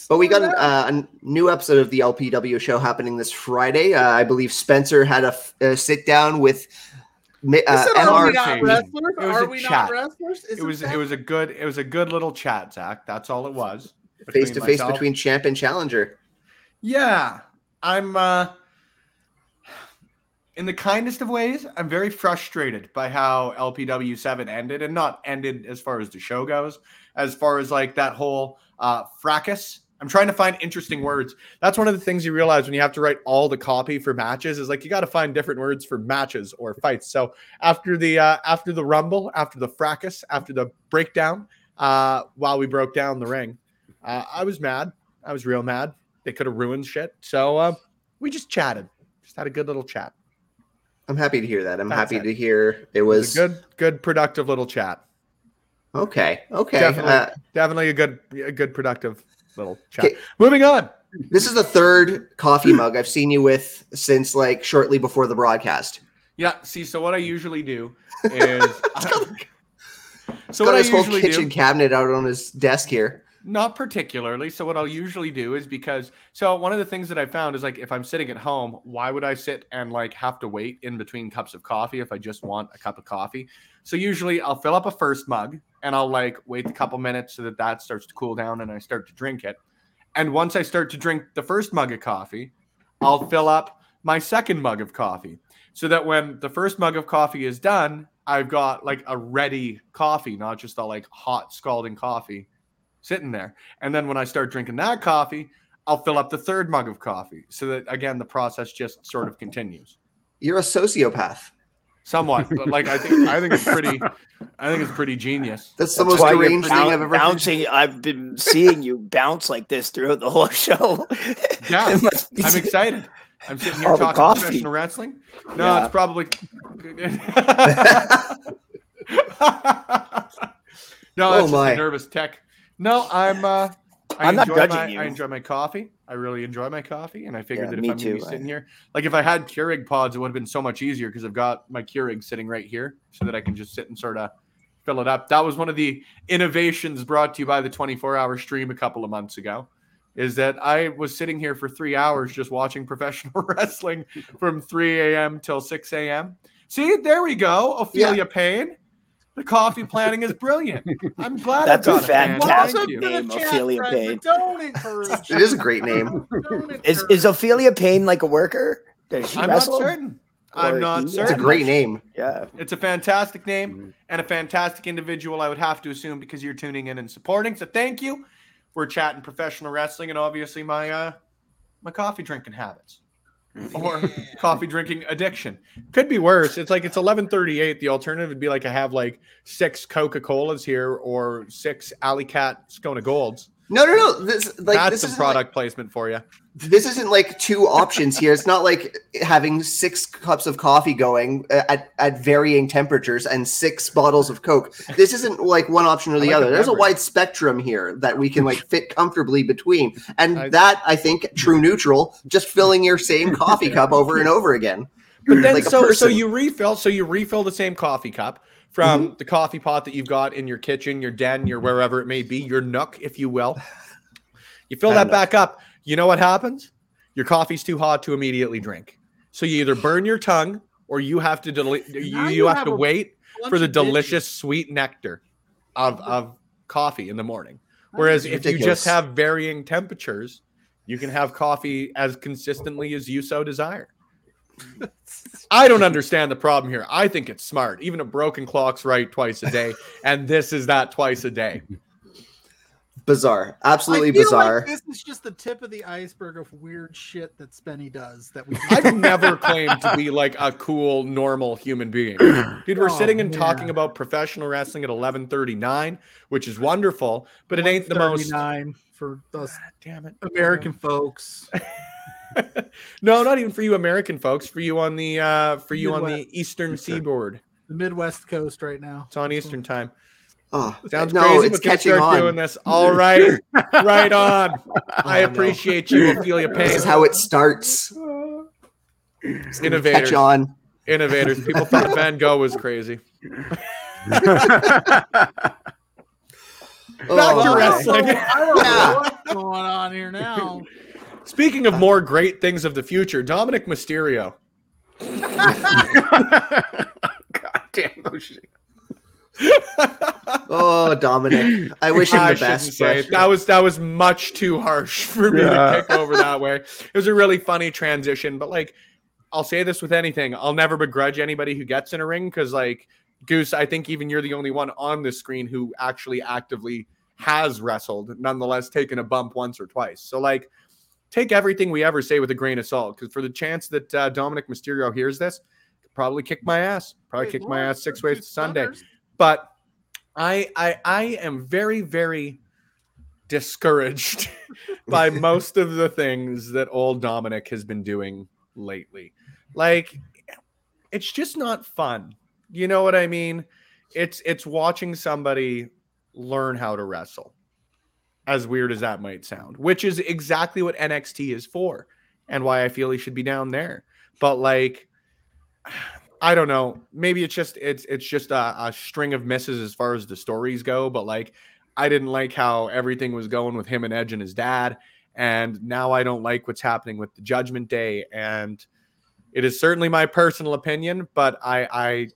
But we got an, uh, a new episode of the LPW show happening this Friday. Uh, I believe Spencer had a, a sit down with uh, are we not wrestlers? Are we chat. not wrestlers? Is it was it was a good it was a good little chat, Zach. That's all it was. Face to face between champ and challenger. Yeah, I'm. uh in the kindest of ways, I'm very frustrated by how LPW seven ended, and not ended as far as the show goes, as far as like that whole uh, fracas. I'm trying to find interesting words. That's one of the things you realize when you have to write all the copy for matches is like you got to find different words for matches or fights. So after the uh, after the rumble, after the fracas, after the breakdown, uh, while we broke down the ring, uh, I was mad. I was real mad. They could have ruined shit. So uh, we just chatted, just had a good little chat. I'm happy to hear that. I'm That's happy it. to hear it was, it was good, good, productive little chat. Okay. Okay. Definitely, uh, definitely a good, a good productive little chat. Okay. Moving on. This is the third coffee mug I've seen you with since like shortly before the broadcast. Yeah. See, so what I usually do is. so got what his I whole kitchen do, cabinet out on his desk here. Not particularly. So what I'll usually do is because so one of the things that I found is like if I'm sitting at home, why would I sit and like have to wait in between cups of coffee if I just want a cup of coffee? So usually I'll fill up a first mug and I'll like wait a couple minutes so that that starts to cool down and I start to drink it. And once I start to drink the first mug of coffee, I'll fill up my second mug of coffee so that when the first mug of coffee is done, I've got like a ready coffee, not just a like hot scalding coffee sitting there. And then when I start drinking that coffee, I'll fill up the third mug of coffee so that again the process just sort of continues. You're a sociopath. Somewhat, but like I think I think it's pretty I think it's pretty genius. That's the That's most deranged thing I've ever bouncing. I've been seeing you bounce like this throughout the whole show. Yeah, I'm excited. I'm sitting here talking professional wrestling. No, yeah. it's probably no, oh it's my. a nervous tech no, I'm. Uh, I I'm not judging my, you. I enjoy my coffee. I really enjoy my coffee, and I figured yeah, that if I'm too, sitting here, like if I had Keurig pods, it would have been so much easier because I've got my Keurig sitting right here, so that I can just sit and sort of fill it up. That was one of the innovations brought to you by the 24-hour stream a couple of months ago. Is that I was sitting here for three hours just watching professional wrestling from 3 a.m. till 6 a.m. See, there we go, Ophelia yeah. Payne. The coffee planning is brilliant. I'm glad that's a fantastic name, Ophelia Payne. it is a great name. is is Ophelia Payne like a worker? Does she I'm wrestle? not certain. I'm not certain. It's a great name. Yeah, it's a fantastic name mm-hmm. and a fantastic individual. I would have to assume because you're tuning in and supporting. So thank you. We're chatting professional wrestling and obviously my uh my coffee drinking habits or coffee drinking addiction. Could be worse. It's like it's 11:38. The alternative would be like I have like six Coca-Colas here or six Alley Kat Scona Golds. No, no, no. This like that's this some product like, placement for you. This isn't like two options here. It's not like having six cups of coffee going uh, at, at varying temperatures and six bottles of Coke. This isn't like one option or the like other. There's a wide spectrum here that we can like fit comfortably between. And I, that I think true neutral, just filling your same coffee cup over and over again. But then like so so you refill so you refill the same coffee cup from mm-hmm. the coffee pot that you've got in your kitchen, your den, your wherever it may be, your nook, if you will. You fill that back up. You know what happens? Your coffee's too hot to immediately drink. So you either burn your tongue or you have to del- you, you, you, have, have to wait for the delicious sweet nectar of, of coffee in the morning. Whereas if you just have varying temperatures, you can have coffee as consistently as you so desire. I don't understand the problem here. I think it's smart. Even a broken clock's right twice a day, and this is that twice a day. Bizarre, absolutely bizarre. Like this is just the tip of the iceberg of weird shit that Spenny does. That we I've never claimed to be like a cool, normal human being. Dude, we're oh, sitting and man. talking about professional wrestling at eleven thirty nine, which is wonderful, but it ain't the most nine for us. Damn it, American folks. no, not even for you American folks. For you on the uh, for you Midwest. on the eastern seaboard, the Midwest coast right now. It's on Eastern time. Oh, sounds no, crazy. It's catching start on. doing this. All right, right on. Oh, I appreciate no. you, Ophelia Payne. This is how it starts. Innovators. Catch on. Innovators. People thought Van Gogh was crazy. Back oh, to wrestling. I don't know what's going on here now. Speaking of more great things of the future, Dominic Mysterio. God damn oh, Dominic! I wish him the best. Say that was that was much too harsh for me yeah. to kick over that way. It was a really funny transition, but like, I'll say this with anything: I'll never begrudge anybody who gets in a ring because, like, Goose, I think even you're the only one on the screen who actually actively has wrestled, nonetheless taken a bump once or twice. So, like, take everything we ever say with a grain of salt because for the chance that uh, Dominic Mysterio hears this, probably kick my ass, probably Wait, kick my ass six ways to Sunday. But I, I, I am very, very discouraged by most of the things that old Dominic has been doing lately. Like, it's just not fun. You know what I mean? It's it's watching somebody learn how to wrestle as weird as that might sound, which is exactly what NXT is for and why I feel he should be down there. But like I don't know, maybe it's just it's it's just a, a string of misses as far as the stories go, but like I didn't like how everything was going with him and Edge and his dad. And now I don't like what's happening with the Judgment Day. And it is certainly my personal opinion, but I I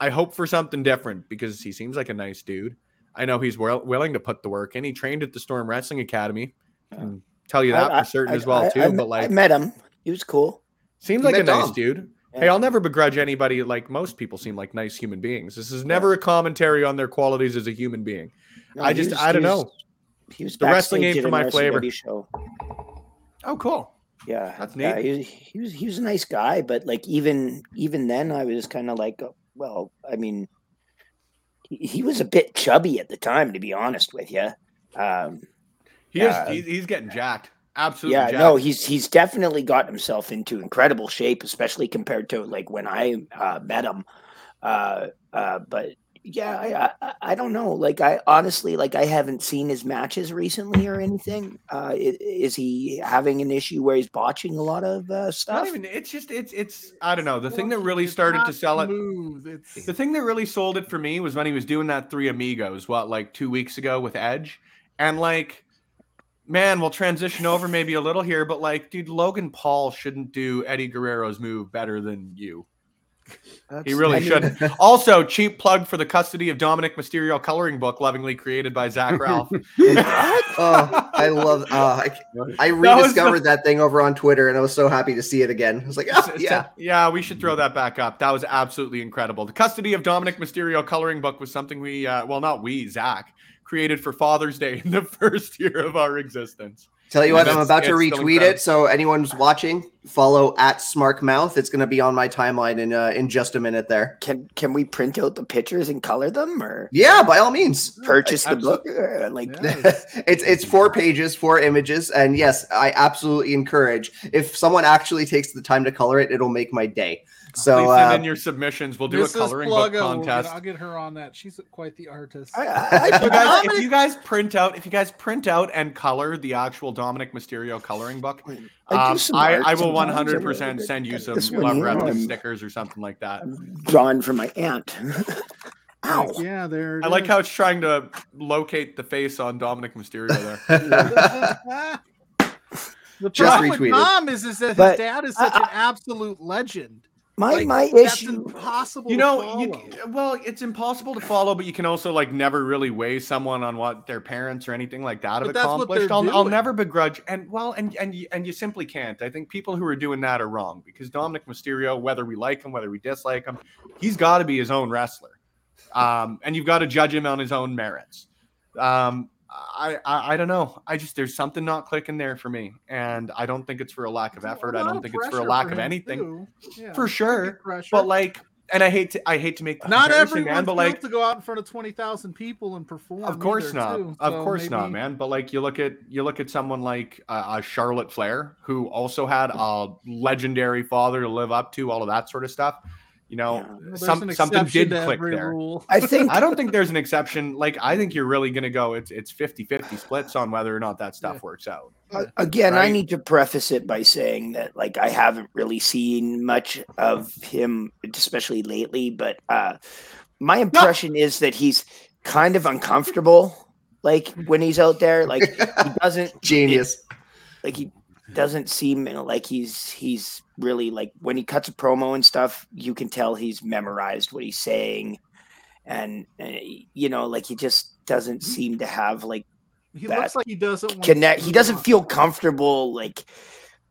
I hope for something different because he seems like a nice dude. I know he's well, willing to put the work in. He trained at the Storm Wrestling Academy. Yeah. Tell you that I, for certain I, as well I, too. but like I met him. He was cool. Seems like a nice Dom. dude. Yeah. Hey, I'll never begrudge anybody. Like most people seem like nice human beings. This is never a commentary on their qualities as a human being. No, I just, was, I don't was, know. He was the wrestling game for my flavor. Show. Oh, cool. Yeah, that's neat. Yeah, he, he, was he was a nice guy, but like even even then, I was kind of like, oh, well, I mean, he, he, was a bit chubby at the time, to be honest with you. Um, he is. Uh, he's getting jacked. Absolutely. Yeah, jacked. no, he's he's definitely got himself into incredible shape, especially compared to like when I uh, met him. Uh, uh, but yeah, I, I, I don't know. Like I honestly like I haven't seen his matches recently or anything. Uh, is, is he having an issue where he's botching a lot of uh, stuff? Not even. It's just it's it's I don't know. The well, thing that really started to sell it. It's... The thing that really sold it for me was when he was doing that Three Amigos. What like two weeks ago with Edge, and like man, we'll transition over maybe a little here, but like, dude, Logan Paul shouldn't do Eddie Guerrero's move better than you. That's, he really should. also, cheap plug for the custody of Dominic Mysterio coloring book, lovingly created by Zach Ralph. oh, I love. Uh, I, I rediscovered that, that, thing over on Twitter, and I was so happy to see it again. I was like, oh, yeah, yeah, we should throw that back up. That was absolutely incredible. The custody of Dominic Mysterio coloring book was something we, uh, well, not we, Zach, created for Father's Day in the first year of our existence. Tell you what, I'm about to retweet it. So anyone who's watching, follow at Smarkmouth. It's going to be on my timeline in uh, in just a minute. There. Can can we print out the pictures and color them, or yeah, by all means, purchase the book. Like it's it's four pages, four images, and yes, I absolutely encourage. If someone actually takes the time to color it, it'll make my day. So Please send uh, in your submissions. We'll do Mrs. a coloring Pluggo, book contest. I'll get her on that. She's quite the artist. I, I, if, you guys, if, you guys, print out, if you guys print out and color the actual Dominic Mysterio coloring book, um, I, I, will one hundred percent send you some love wrestling stickers or something like that. Drawn from my aunt. Ow. Yeah, there. I like how it's trying to locate the face on Dominic Mysterio there. The problem with Mom is, is that his dad is such I, an absolute legend. My like, my issue impossible. You know, you, well, it's impossible to follow, but you can also like never really weigh someone on what their parents or anything like that have accomplished. I'll, I'll, never begrudge, and well, and and you, and you simply can't. I think people who are doing that are wrong because Dominic Mysterio, whether we like him, whether we dislike him, he's got to be his own wrestler, um, and you've got to judge him on his own merits. Um, I, I, I don't know. I just there's something not clicking there for me, and I don't think it's for a lack of effort. I don't think it's for a lack for of anything, yeah, for sure. But like, and I hate to I hate to make the not everyone's but like to go out in front of twenty thousand people and perform. Of course not. Too, of so course maybe... not, man. But like you look at you look at someone like uh, uh, Charlotte Flair, who also had a legendary father to live up to, all of that sort of stuff you know, yeah. well, some, something did click there. Rule. I think I don't think there's an exception. Like I think you're really going to go it's it's 50-50 splits on whether or not that stuff yeah. works out. Uh, again, right? I need to preface it by saying that like I haven't really seen much of him especially lately, but uh my impression no. is that he's kind of uncomfortable like when he's out there like he doesn't genius. It, like he doesn't seem uh, like he's he's really like when he cuts a promo and stuff, you can tell he's memorized what he's saying, and, and you know, like he just doesn't seem to have like he looks like he doesn't connect. He doesn't feel comfortable like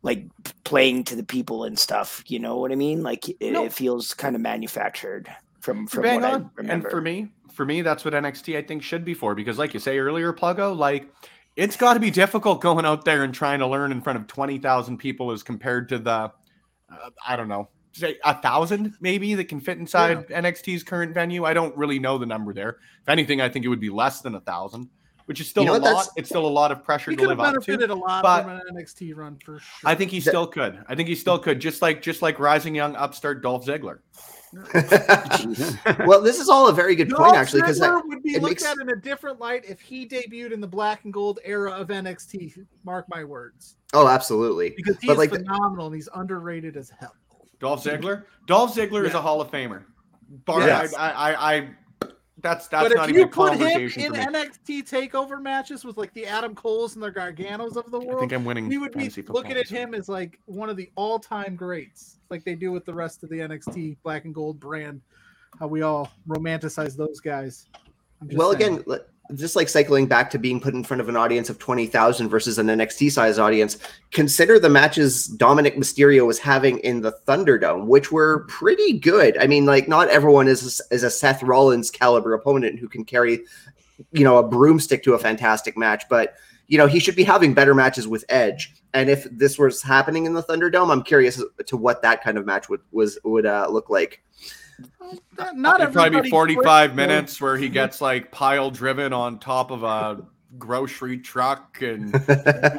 like playing to the people and stuff. You know what I mean? Like it, it feels kind of manufactured from from what on. I remember. And for me, for me, that's what NXT I think should be for because, like you say earlier, Pluggo, like it's got to be difficult going out there and trying to learn in front of twenty thousand people as compared to the uh, I don't know, say a thousand maybe that can fit inside yeah. NXT's current venue. I don't really know the number there. If anything, I think it would be less than a thousand, which is still you know a lot. It's still a lot of pressure to live up to. a lot but from an NXT run for sure. I think he still could. I think he still could. Just like just like rising young upstart Dolph Ziggler. well, this is all a very good point, actually, because would be looked makes... at in a different light if he debuted in the black and gold era of NXT. Mark my words. Oh, absolutely. Because he's like phenomenal and he's underrated as hell. Dolph Ziggler. Dolph Ziggler yeah. is a Hall of Famer. Bar, yes. I, I, I, that's that's but not even a conversation in NXT takeover matches with like the Adam Coles and the Garganos of the world. I think I'm winning. We would be looking at him as like one of the all-time greats, like they do with the rest of the NXT Black and Gold brand. How we all romanticize those guys. Well, saying. again, just like cycling back to being put in front of an audience of 20,000 versus an NXT size audience, consider the matches Dominic Mysterio was having in the Thunderdome, which were pretty good. I mean, like, not everyone is, is a Seth Rollins caliber opponent who can carry, you know, a broomstick to a fantastic match, but, you know, he should be having better matches with Edge. And if this was happening in the Thunderdome, I'm curious to what that kind of match would was would uh, look like. Not It'd probably be 45 minutes where he gets like pile driven on top of a grocery truck and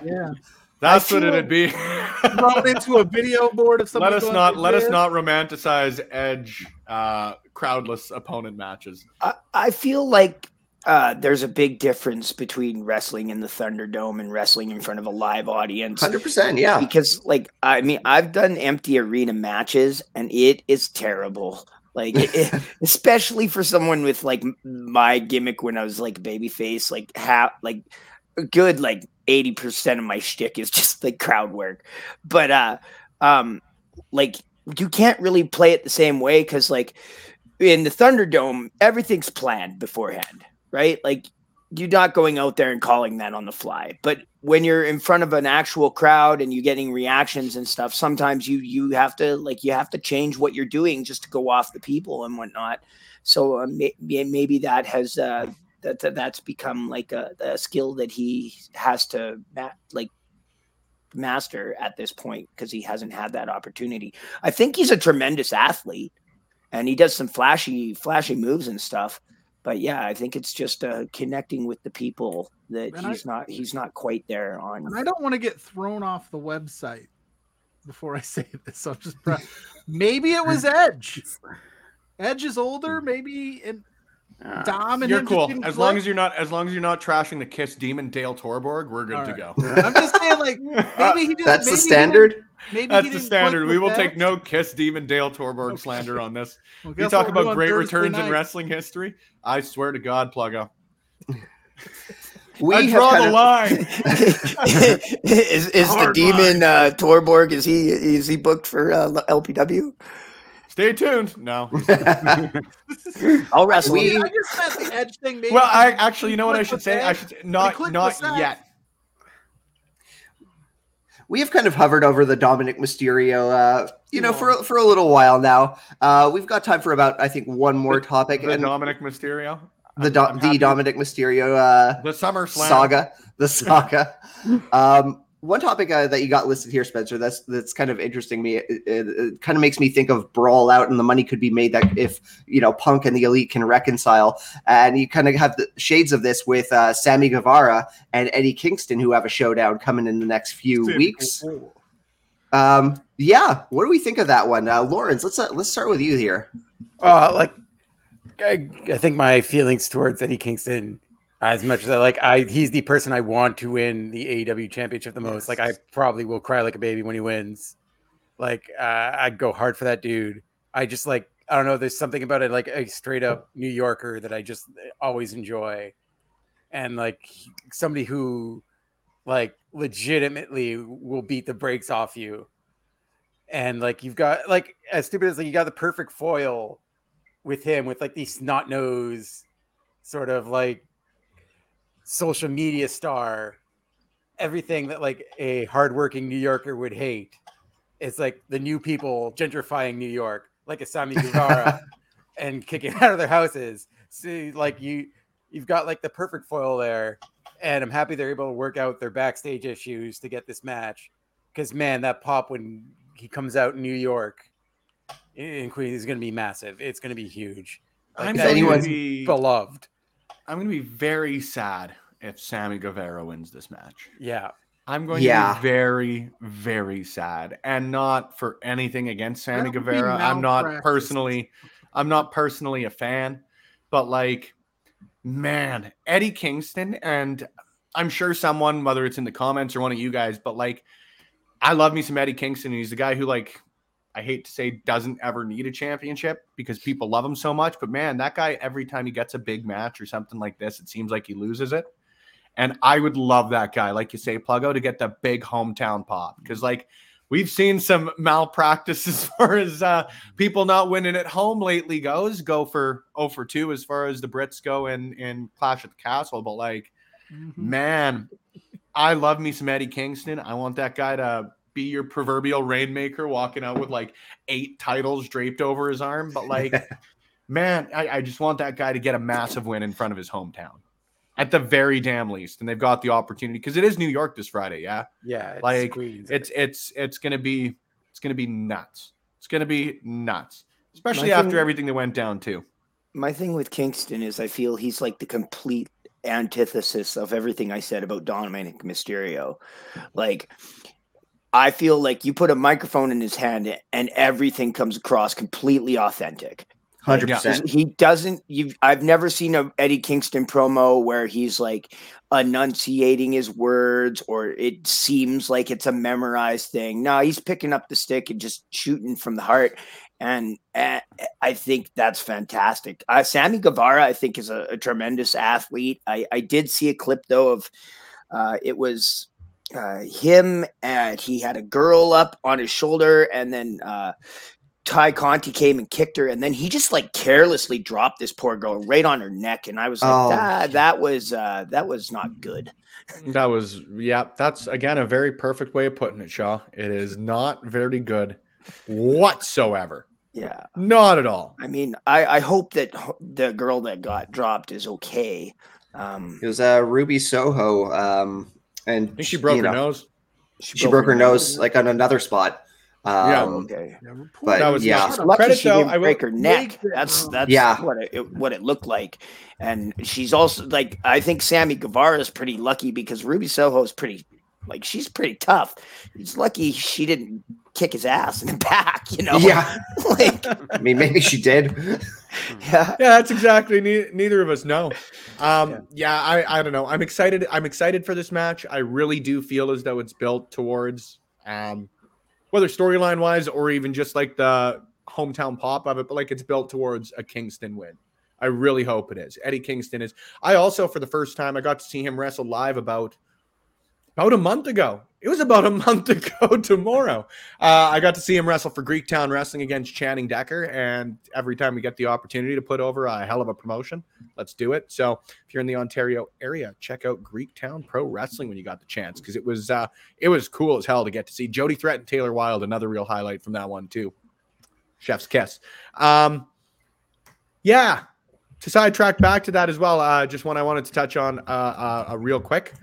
yeah. That's what it'd be. thrown into a video board of something. Let us not let us not romanticize Edge uh, crowdless opponent matches. I, I feel like uh, there's a big difference between wrestling in the Thunderdome and wrestling in front of a live audience. Hundred percent, yeah. Because like I mean, I've done empty arena matches and it is terrible. Like, it, especially for someone with like my gimmick when I was like babyface, like half, like good, like 80% of my shtick is just like crowd work. But, uh, um, like, you can't really play it the same way because, like, in the Thunderdome, everything's planned beforehand, right? Like, you're not going out there and calling that on the fly. But when you're in front of an actual crowd and you're getting reactions and stuff, sometimes you you have to like you have to change what you're doing just to go off the people and whatnot. So uh, may, maybe that has uh, that, that that's become like a, a skill that he has to ma- like master at this point because he hasn't had that opportunity. I think he's a tremendous athlete and he does some flashy flashy moves and stuff but yeah, I think it's just uh, connecting with the people that and he's I, not he's not quite there on. And I don't want to get thrown off the website before I say this. So just maybe it was Edge. Edge is older, maybe and uh, Dom and you're cool as long as you're not as long as you're not trashing the Kiss Demon Dale Torborg. We're good right. to go. I'm just saying, like maybe he just that's the standard. Maybe that's the standard. We will take no Kiss Demon Dale Torborg okay. slander on this. Well, we talk about great returns night. in wrestling history. I swear to God, Pluggo. We I draw the of... line. is is the demon uh, Torborg? Is he is he booked for uh, LPW? Stay tuned. No, I'll wrestle. We, I just meant the edge thing. well, I actually, you know what I should say? I should not not yet. We have kind of hovered over the Dominic Mysterio, uh, you know, for for a little while now. Uh, we've got time for about, I think, one more topic. The, the Dominic Mysterio. The Do- the Dominic Mysterio. Uh, the Summer saga. The saga. um, one topic uh, that you got listed here, Spencer, that's that's kind of interesting me. It, it, it, kind of makes me think of Brawl Out, and the money could be made that if you know Punk and the Elite can reconcile, and you kind of have the shades of this with uh, Sammy Guevara and Eddie Kingston, who have a showdown coming in the next few weeks. Um, yeah, what do we think of that one, uh, Lawrence? Let's uh, let's start with you here. Uh, like I, I think my feelings towards Eddie Kingston as much as I like, I he's the person I want to win the AEW championship the most. Like, I probably will cry like a baby when he wins. Like, uh, I'd go hard for that dude. I just like, I don't know. There's something about it, like a straight up New Yorker that I just always enjoy, and like somebody who, like, legitimately will beat the brakes off you. And like, you've got like as stupid as like you got the perfect foil with him with like these snot nose sort of like social media star, everything that like a hardworking New Yorker would hate. It's like the new people gentrifying New York, like a Sammy Guevara, and kicking out of their houses. See, like you, you've got like the perfect foil there, and I'm happy they're able to work out their backstage issues to get this match. Because man, that pop when he comes out in New York in Queens is going to be massive. It's going to be huge. Like, I'm anyone's be... beloved. I'm going to be very sad if Sammy Guevara wins this match. Yeah. I'm going yeah. to be very, very sad. And not for anything against Sammy Guevara. I'm not personally I'm not personally a fan, but like man, Eddie Kingston and I'm sure someone, whether it's in the comments or one of you guys, but like I love me some Eddie Kingston. He's the guy who like I hate to say doesn't ever need a championship because people love him so much. But man, that guy, every time he gets a big match or something like this, it seems like he loses it. And I would love that guy, like you say, Pluggo, to get the big hometown pop. Because like we've seen some malpractice as far as uh, people not winning at home lately goes. Go for 0 for 2 as far as the Brits go in, in Clash at the Castle. But like, mm-hmm. man, I love me some Eddie Kingston. I want that guy to be your proverbial rainmaker walking out with like eight titles draped over his arm. But like, man, I, I just want that guy to get a massive win in front of his hometown at the very damn least. And they've got the opportunity because it is New York this Friday. Yeah. Yeah. It's like Queens. it's, it's, it's going to be, it's going to be nuts. It's going to be nuts, especially my after thing, everything that went down too. My thing with Kingston is I feel he's like the complete antithesis of everything I said about Dominic Mysterio. Like, I feel like you put a microphone in his hand and everything comes across completely authentic. Hundred percent. He doesn't. You. I've never seen a Eddie Kingston promo where he's like enunciating his words, or it seems like it's a memorized thing. No, he's picking up the stick and just shooting from the heart, and uh, I think that's fantastic. Uh, Sammy Guevara, I think, is a, a tremendous athlete. I, I, did see a clip though of uh, it was uh, him and he had a girl up on his shoulder, and then uh, Tay Conti came and kicked her, and then he just like carelessly dropped this poor girl right on her neck, and I was like, oh. that, that was uh, that was not good. That was yeah. That's again a very perfect way of putting it, Shaw. It is not very good whatsoever. Yeah, not at all. I mean, I I hope that the girl that got dropped is okay. Um, it was uh, Ruby Soho, um, and she broke her know, nose. She, she broke, broke her nose, nose like on another spot. Um, yeah, okay. But that was yeah, lucky credit she though, didn't break her neck. That's that's yeah. what it, what it looked like. And she's also like, I think Sammy Guevara is pretty lucky because Ruby Soho is pretty, like, she's pretty tough. He's lucky she didn't kick his ass in the back, you know? Yeah. like, I mean, maybe she did. Yeah. Yeah, that's exactly. Ne- neither of us know. Um, yeah, yeah I, I don't know. I'm excited. I'm excited for this match. I really do feel as though it's built towards, um, whether storyline wise or even just like the hometown pop of it, but like it's built towards a Kingston win. I really hope it is. Eddie Kingston is. I also, for the first time, I got to see him wrestle live about about a month ago. It was about a month ago tomorrow. Uh, I got to see him wrestle for Greektown Wrestling against Channing Decker. And every time we get the opportunity to put over a hell of a promotion, let's do it. So if you're in the Ontario area, check out Greektown Pro Wrestling when you got the chance because it was uh, it was cool as hell to get to see Jody Threat and Taylor Wilde. Another real highlight from that one too. Chef's kiss. Um, yeah. To sidetrack back to that as well, uh, just one I wanted to touch on uh, uh, real quick.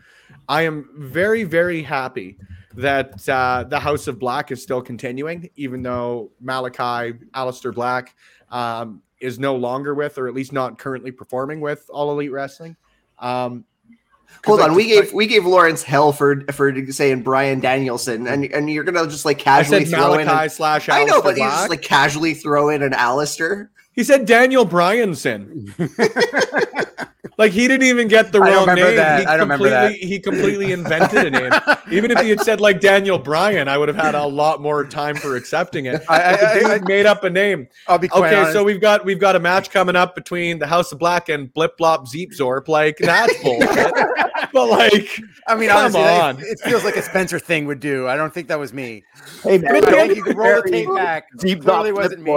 I am very, very happy that uh, the House of Black is still continuing, even though Malakai, Aleister Black, um, is no longer with, or at least not currently performing with All Elite Wrestling. Um, Hold on, we gave we gave Lawrence hell for for saying Brian Danielson, and and you're gonna just like casually throw Malakai in an, slash. I know, but you just like casually throw in an Aleister. He said Daniel Bryanson. like he didn't even get the wrong name. That. He I don't completely, remember that. He completely invented a name. Even if he had said like Daniel Bryan, I would have had a lot more time for accepting it. I, I, I made up a name. I'll be okay. Honest. So we've got we've got a match coming up between the House of Black and Blip Blop Zeep Zorp. Like that's bullshit. but like, I mean, come honestly, on. It, feels like a Spencer thing would do. I don't think that was me. Hey man, I think you can roll the tape back. Deep clearly wasn't me.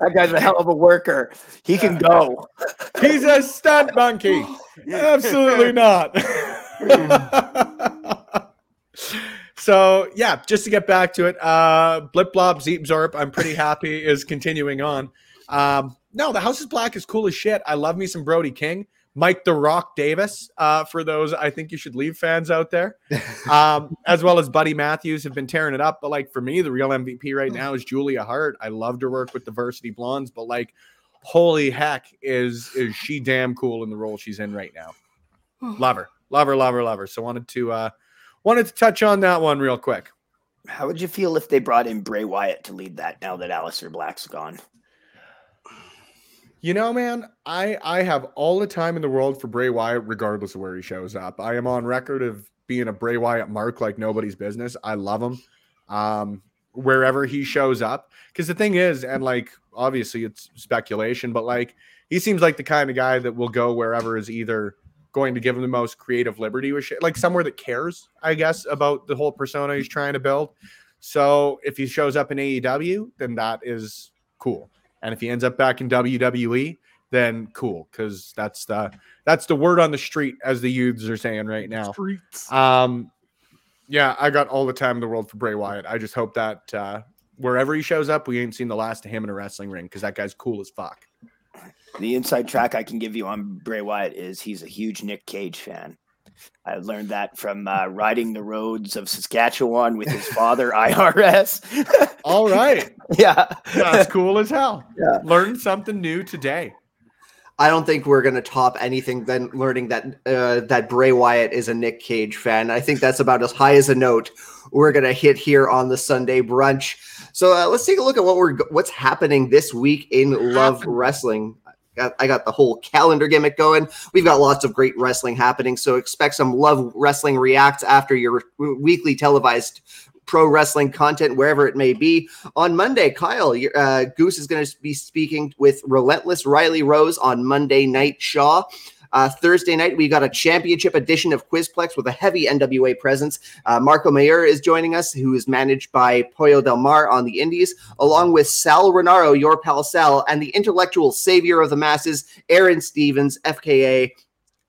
That guy's a hell of a worker. He can go. He's a stunt monkey. Absolutely not. so yeah, just to get back to it, uh, Blip Blob Zeep Zorp, I'm pretty happy is continuing on. Um, no, the House is Black is cool as shit. I love me some Brody King. Mike the Rock Davis, uh, for those I think you should leave fans out there, um, as well as Buddy Matthews have been tearing it up. But like for me, the real MVP right now is Julia Hart. I love to work with Diversity Blondes, but like holy heck, is is she damn cool in the role she's in right now. love her, love her, love her, love her. So wanted to uh wanted to touch on that one real quick. How would you feel if they brought in Bray Wyatt to lead that now that Aleister Black's gone? You know, man, I I have all the time in the world for Bray Wyatt, regardless of where he shows up. I am on record of being a Bray Wyatt mark like nobody's business. I love him. Um, wherever he shows up. Because the thing is, and like obviously it's speculation, but like he seems like the kind of guy that will go wherever is either going to give him the most creative liberty with shit, like somewhere that cares, I guess, about the whole persona he's trying to build. So if he shows up in AEW, then that is cool. And if he ends up back in WWE, then cool, because that's the that's the word on the street, as the youths are saying right now. Streets. Um, yeah, I got all the time in the world for Bray Wyatt. I just hope that uh, wherever he shows up, we ain't seen the last of him in a wrestling ring because that guy's cool as fuck. The inside track I can give you on Bray Wyatt is he's a huge Nick Cage fan. I learned that from uh, riding the roads of Saskatchewan with his father, IRS. All right. Yeah. That's cool as hell. Yeah. Learned something new today. I don't think we're going to top anything than learning that uh, that Bray Wyatt is a Nick Cage fan. I think that's about as high as a note we're going to hit here on the Sunday brunch. So uh, let's take a look at what we're what's happening this week in Love Wrestling. I got the whole calendar gimmick going. We've got lots of great wrestling happening. So expect some Love Wrestling reacts after your weekly televised pro wrestling content wherever it may be. On Monday, Kyle uh, Goose is going to be speaking with Relentless Riley Rose on Monday Night Shaw. Uh, Thursday night, we got a championship edition of Quizplex with a heavy NWA presence. Uh, Marco Mayer is joining us, who is managed by Pollo Del Mar on the Indies, along with Sal Rinauro, your pal Sal, and the intellectual savior of the masses, Aaron Stevens, FKA,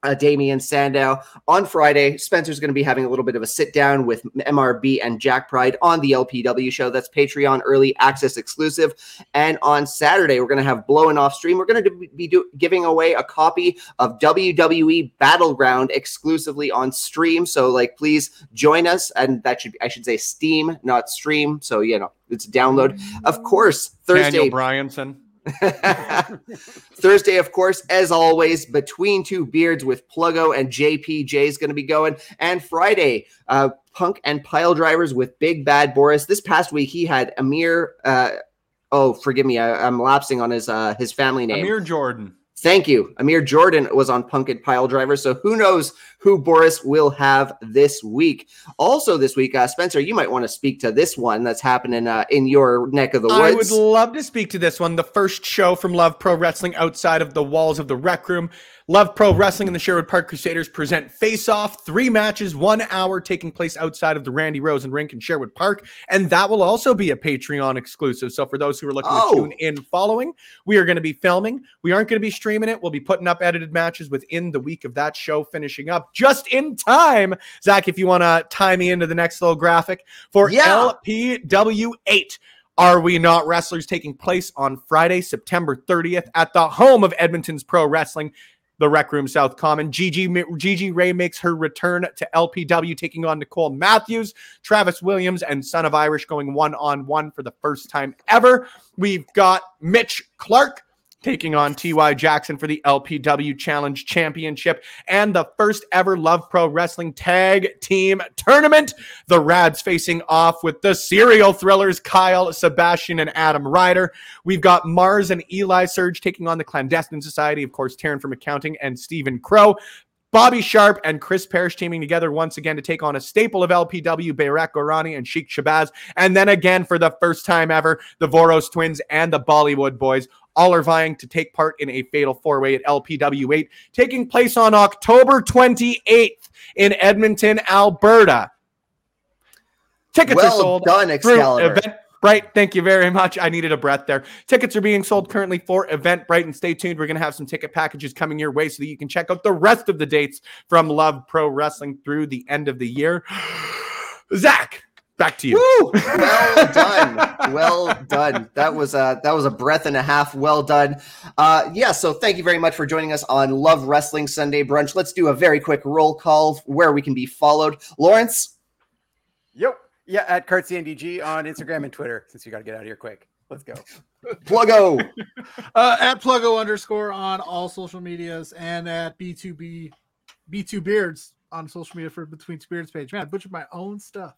uh, Damian Sandow. On Friday, Spencer's going to be having a little bit of a sit down with MRB and Jack Pride on the LPW show. That's Patreon early access exclusive. And on Saturday, we're going to have blowing off stream. We're going to be do- giving away a copy of WWE Battleground exclusively on stream. So, like, please join us. And that should be, I should say Steam, not stream. So, you know, it's a download. Of course, Thursday. Daniel Bryanson. Thursday, of course, as always, between two beards with Pluggo and JPJ is going to be going. And Friday, uh, Punk and Pile Drivers with Big Bad Boris. This past week, he had Amir. Uh, oh, forgive me, I, am lapsing on his uh, his family name. Amir Jordan. Thank you. Amir Jordan was on Punk and Pile Driver. So who knows who Boris will have this week. Also, this week, uh, Spencer, you might want to speak to this one that's happening uh, in your neck of the woods. I would love to speak to this one. The first show from Love Pro Wrestling outside of the walls of the rec room. Love Pro Wrestling and the Sherwood Park Crusaders present Face Off, three matches, one hour taking place outside of the Randy Rosen rink in Sherwood Park. And that will also be a Patreon exclusive. So for those who are looking oh. to tune in following, we are going to be filming. We aren't going to be streaming it. We'll be putting up edited matches within the week of that show finishing up just in time. Zach, if you want to tie me into the next little graphic for yeah. LPW8. Are We Not Wrestlers taking place on Friday, September 30th at the home of Edmonton's Pro Wrestling the Rec Room South Common. Gigi, Gigi Ray makes her return to LPW, taking on Nicole Matthews, Travis Williams, and Son of Irish going one on one for the first time ever. We've got Mitch Clark taking on TY Jackson for the LPW Challenge Championship and the first ever Love Pro Wrestling Tag Team Tournament. The Rads facing off with the serial thrillers Kyle, Sebastian, and Adam Ryder. We've got Mars and Eli Surge taking on the Clandestine Society, of course, Taryn from Accounting and Stephen Crow. Bobby Sharp and Chris Parrish teaming together once again to take on a staple of LPW, Bayrak Gorani and Sheikh Shabazz. And then again, for the first time ever, the Voros twins and the Bollywood boys all are vying to take part in a fatal four way at LPW 8, taking place on October 28th in Edmonton, Alberta. Tickets well are sold. Done, Excalibur. Event Bright, thank you very much. I needed a breath there. Tickets are being sold currently for Eventbrite, and stay tuned. We're going to have some ticket packages coming your way so that you can check out the rest of the dates from Love Pro Wrestling through the end of the year. Zach, back to you. Woo! Well done. well done. That was a that was a breath and a half. Well done. Uh, yeah. So thank you very much for joining us on Love Wrestling Sunday Brunch. Let's do a very quick roll call where we can be followed. Lawrence. Yep. Yeah, at CartCNDG on Instagram and Twitter, since you got to get out of here quick. Let's go. Pluggo. uh, at Pluggo underscore on all social medias and at B2B B2 Beards on social media for Between Two Beards page. Man, I butchered my own stuff.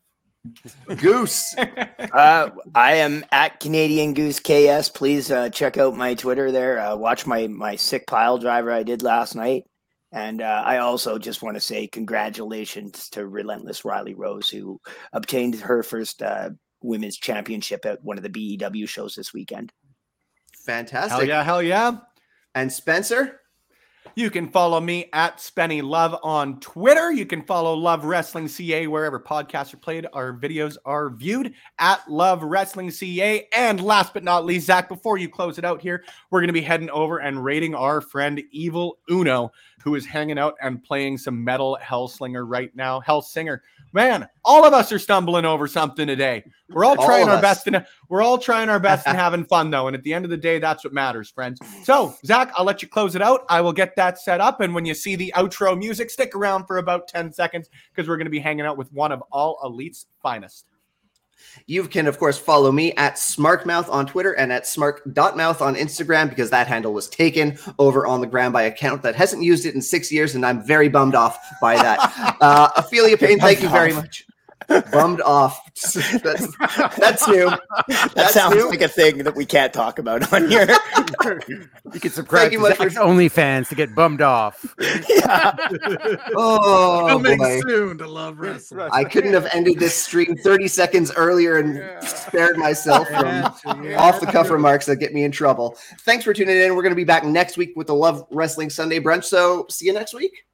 Goose. uh, I am at Canadian Goose KS. Please uh, check out my Twitter there. Uh, watch my my sick pile driver I did last night. And uh, I also just want to say congratulations to Relentless Riley Rose, who obtained her first uh, women's championship at one of the BEW shows this weekend. Fantastic. Hell yeah, hell yeah. And Spencer? You can follow me at Spenny Love on Twitter. You can follow Love Wrestling CA wherever podcasts are played. Our videos are viewed at Love Wrestling CA. And last but not least, Zach, before you close it out here, we're going to be heading over and rating our friend Evil Uno, who is hanging out and playing some metal Hellslinger right now. Hellsinger man, all of us are stumbling over something today. We're all trying all our best and we're all trying our best and having fun though. And at the end of the day, that's what matters, friends. So, Zach, I'll let you close it out. I will get that set up. And when you see the outro music, stick around for about 10 seconds because we're going to be hanging out with one of all Elite's finest. You can, of course, follow me at Smarkmouth on Twitter and at Smark.mouth on Instagram because that handle was taken over on the gram by account that hasn't used it in six years, and I'm very bummed off by that. uh, Ophelia Payne, thank you very much bummed off. That's that's new. That's that sounds new. like a thing that we can't talk about on here. you can subscribe to Zach's for... OnlyFans to get bummed off. Yeah. oh, coming boy. soon to love wrestling. I couldn't have ended this stream 30 seconds earlier and yeah. spared myself from yeah. off the cuff remarks that get me in trouble. Thanks for tuning in. We're going to be back next week with the Love Wrestling Sunday brunch. So see you next week.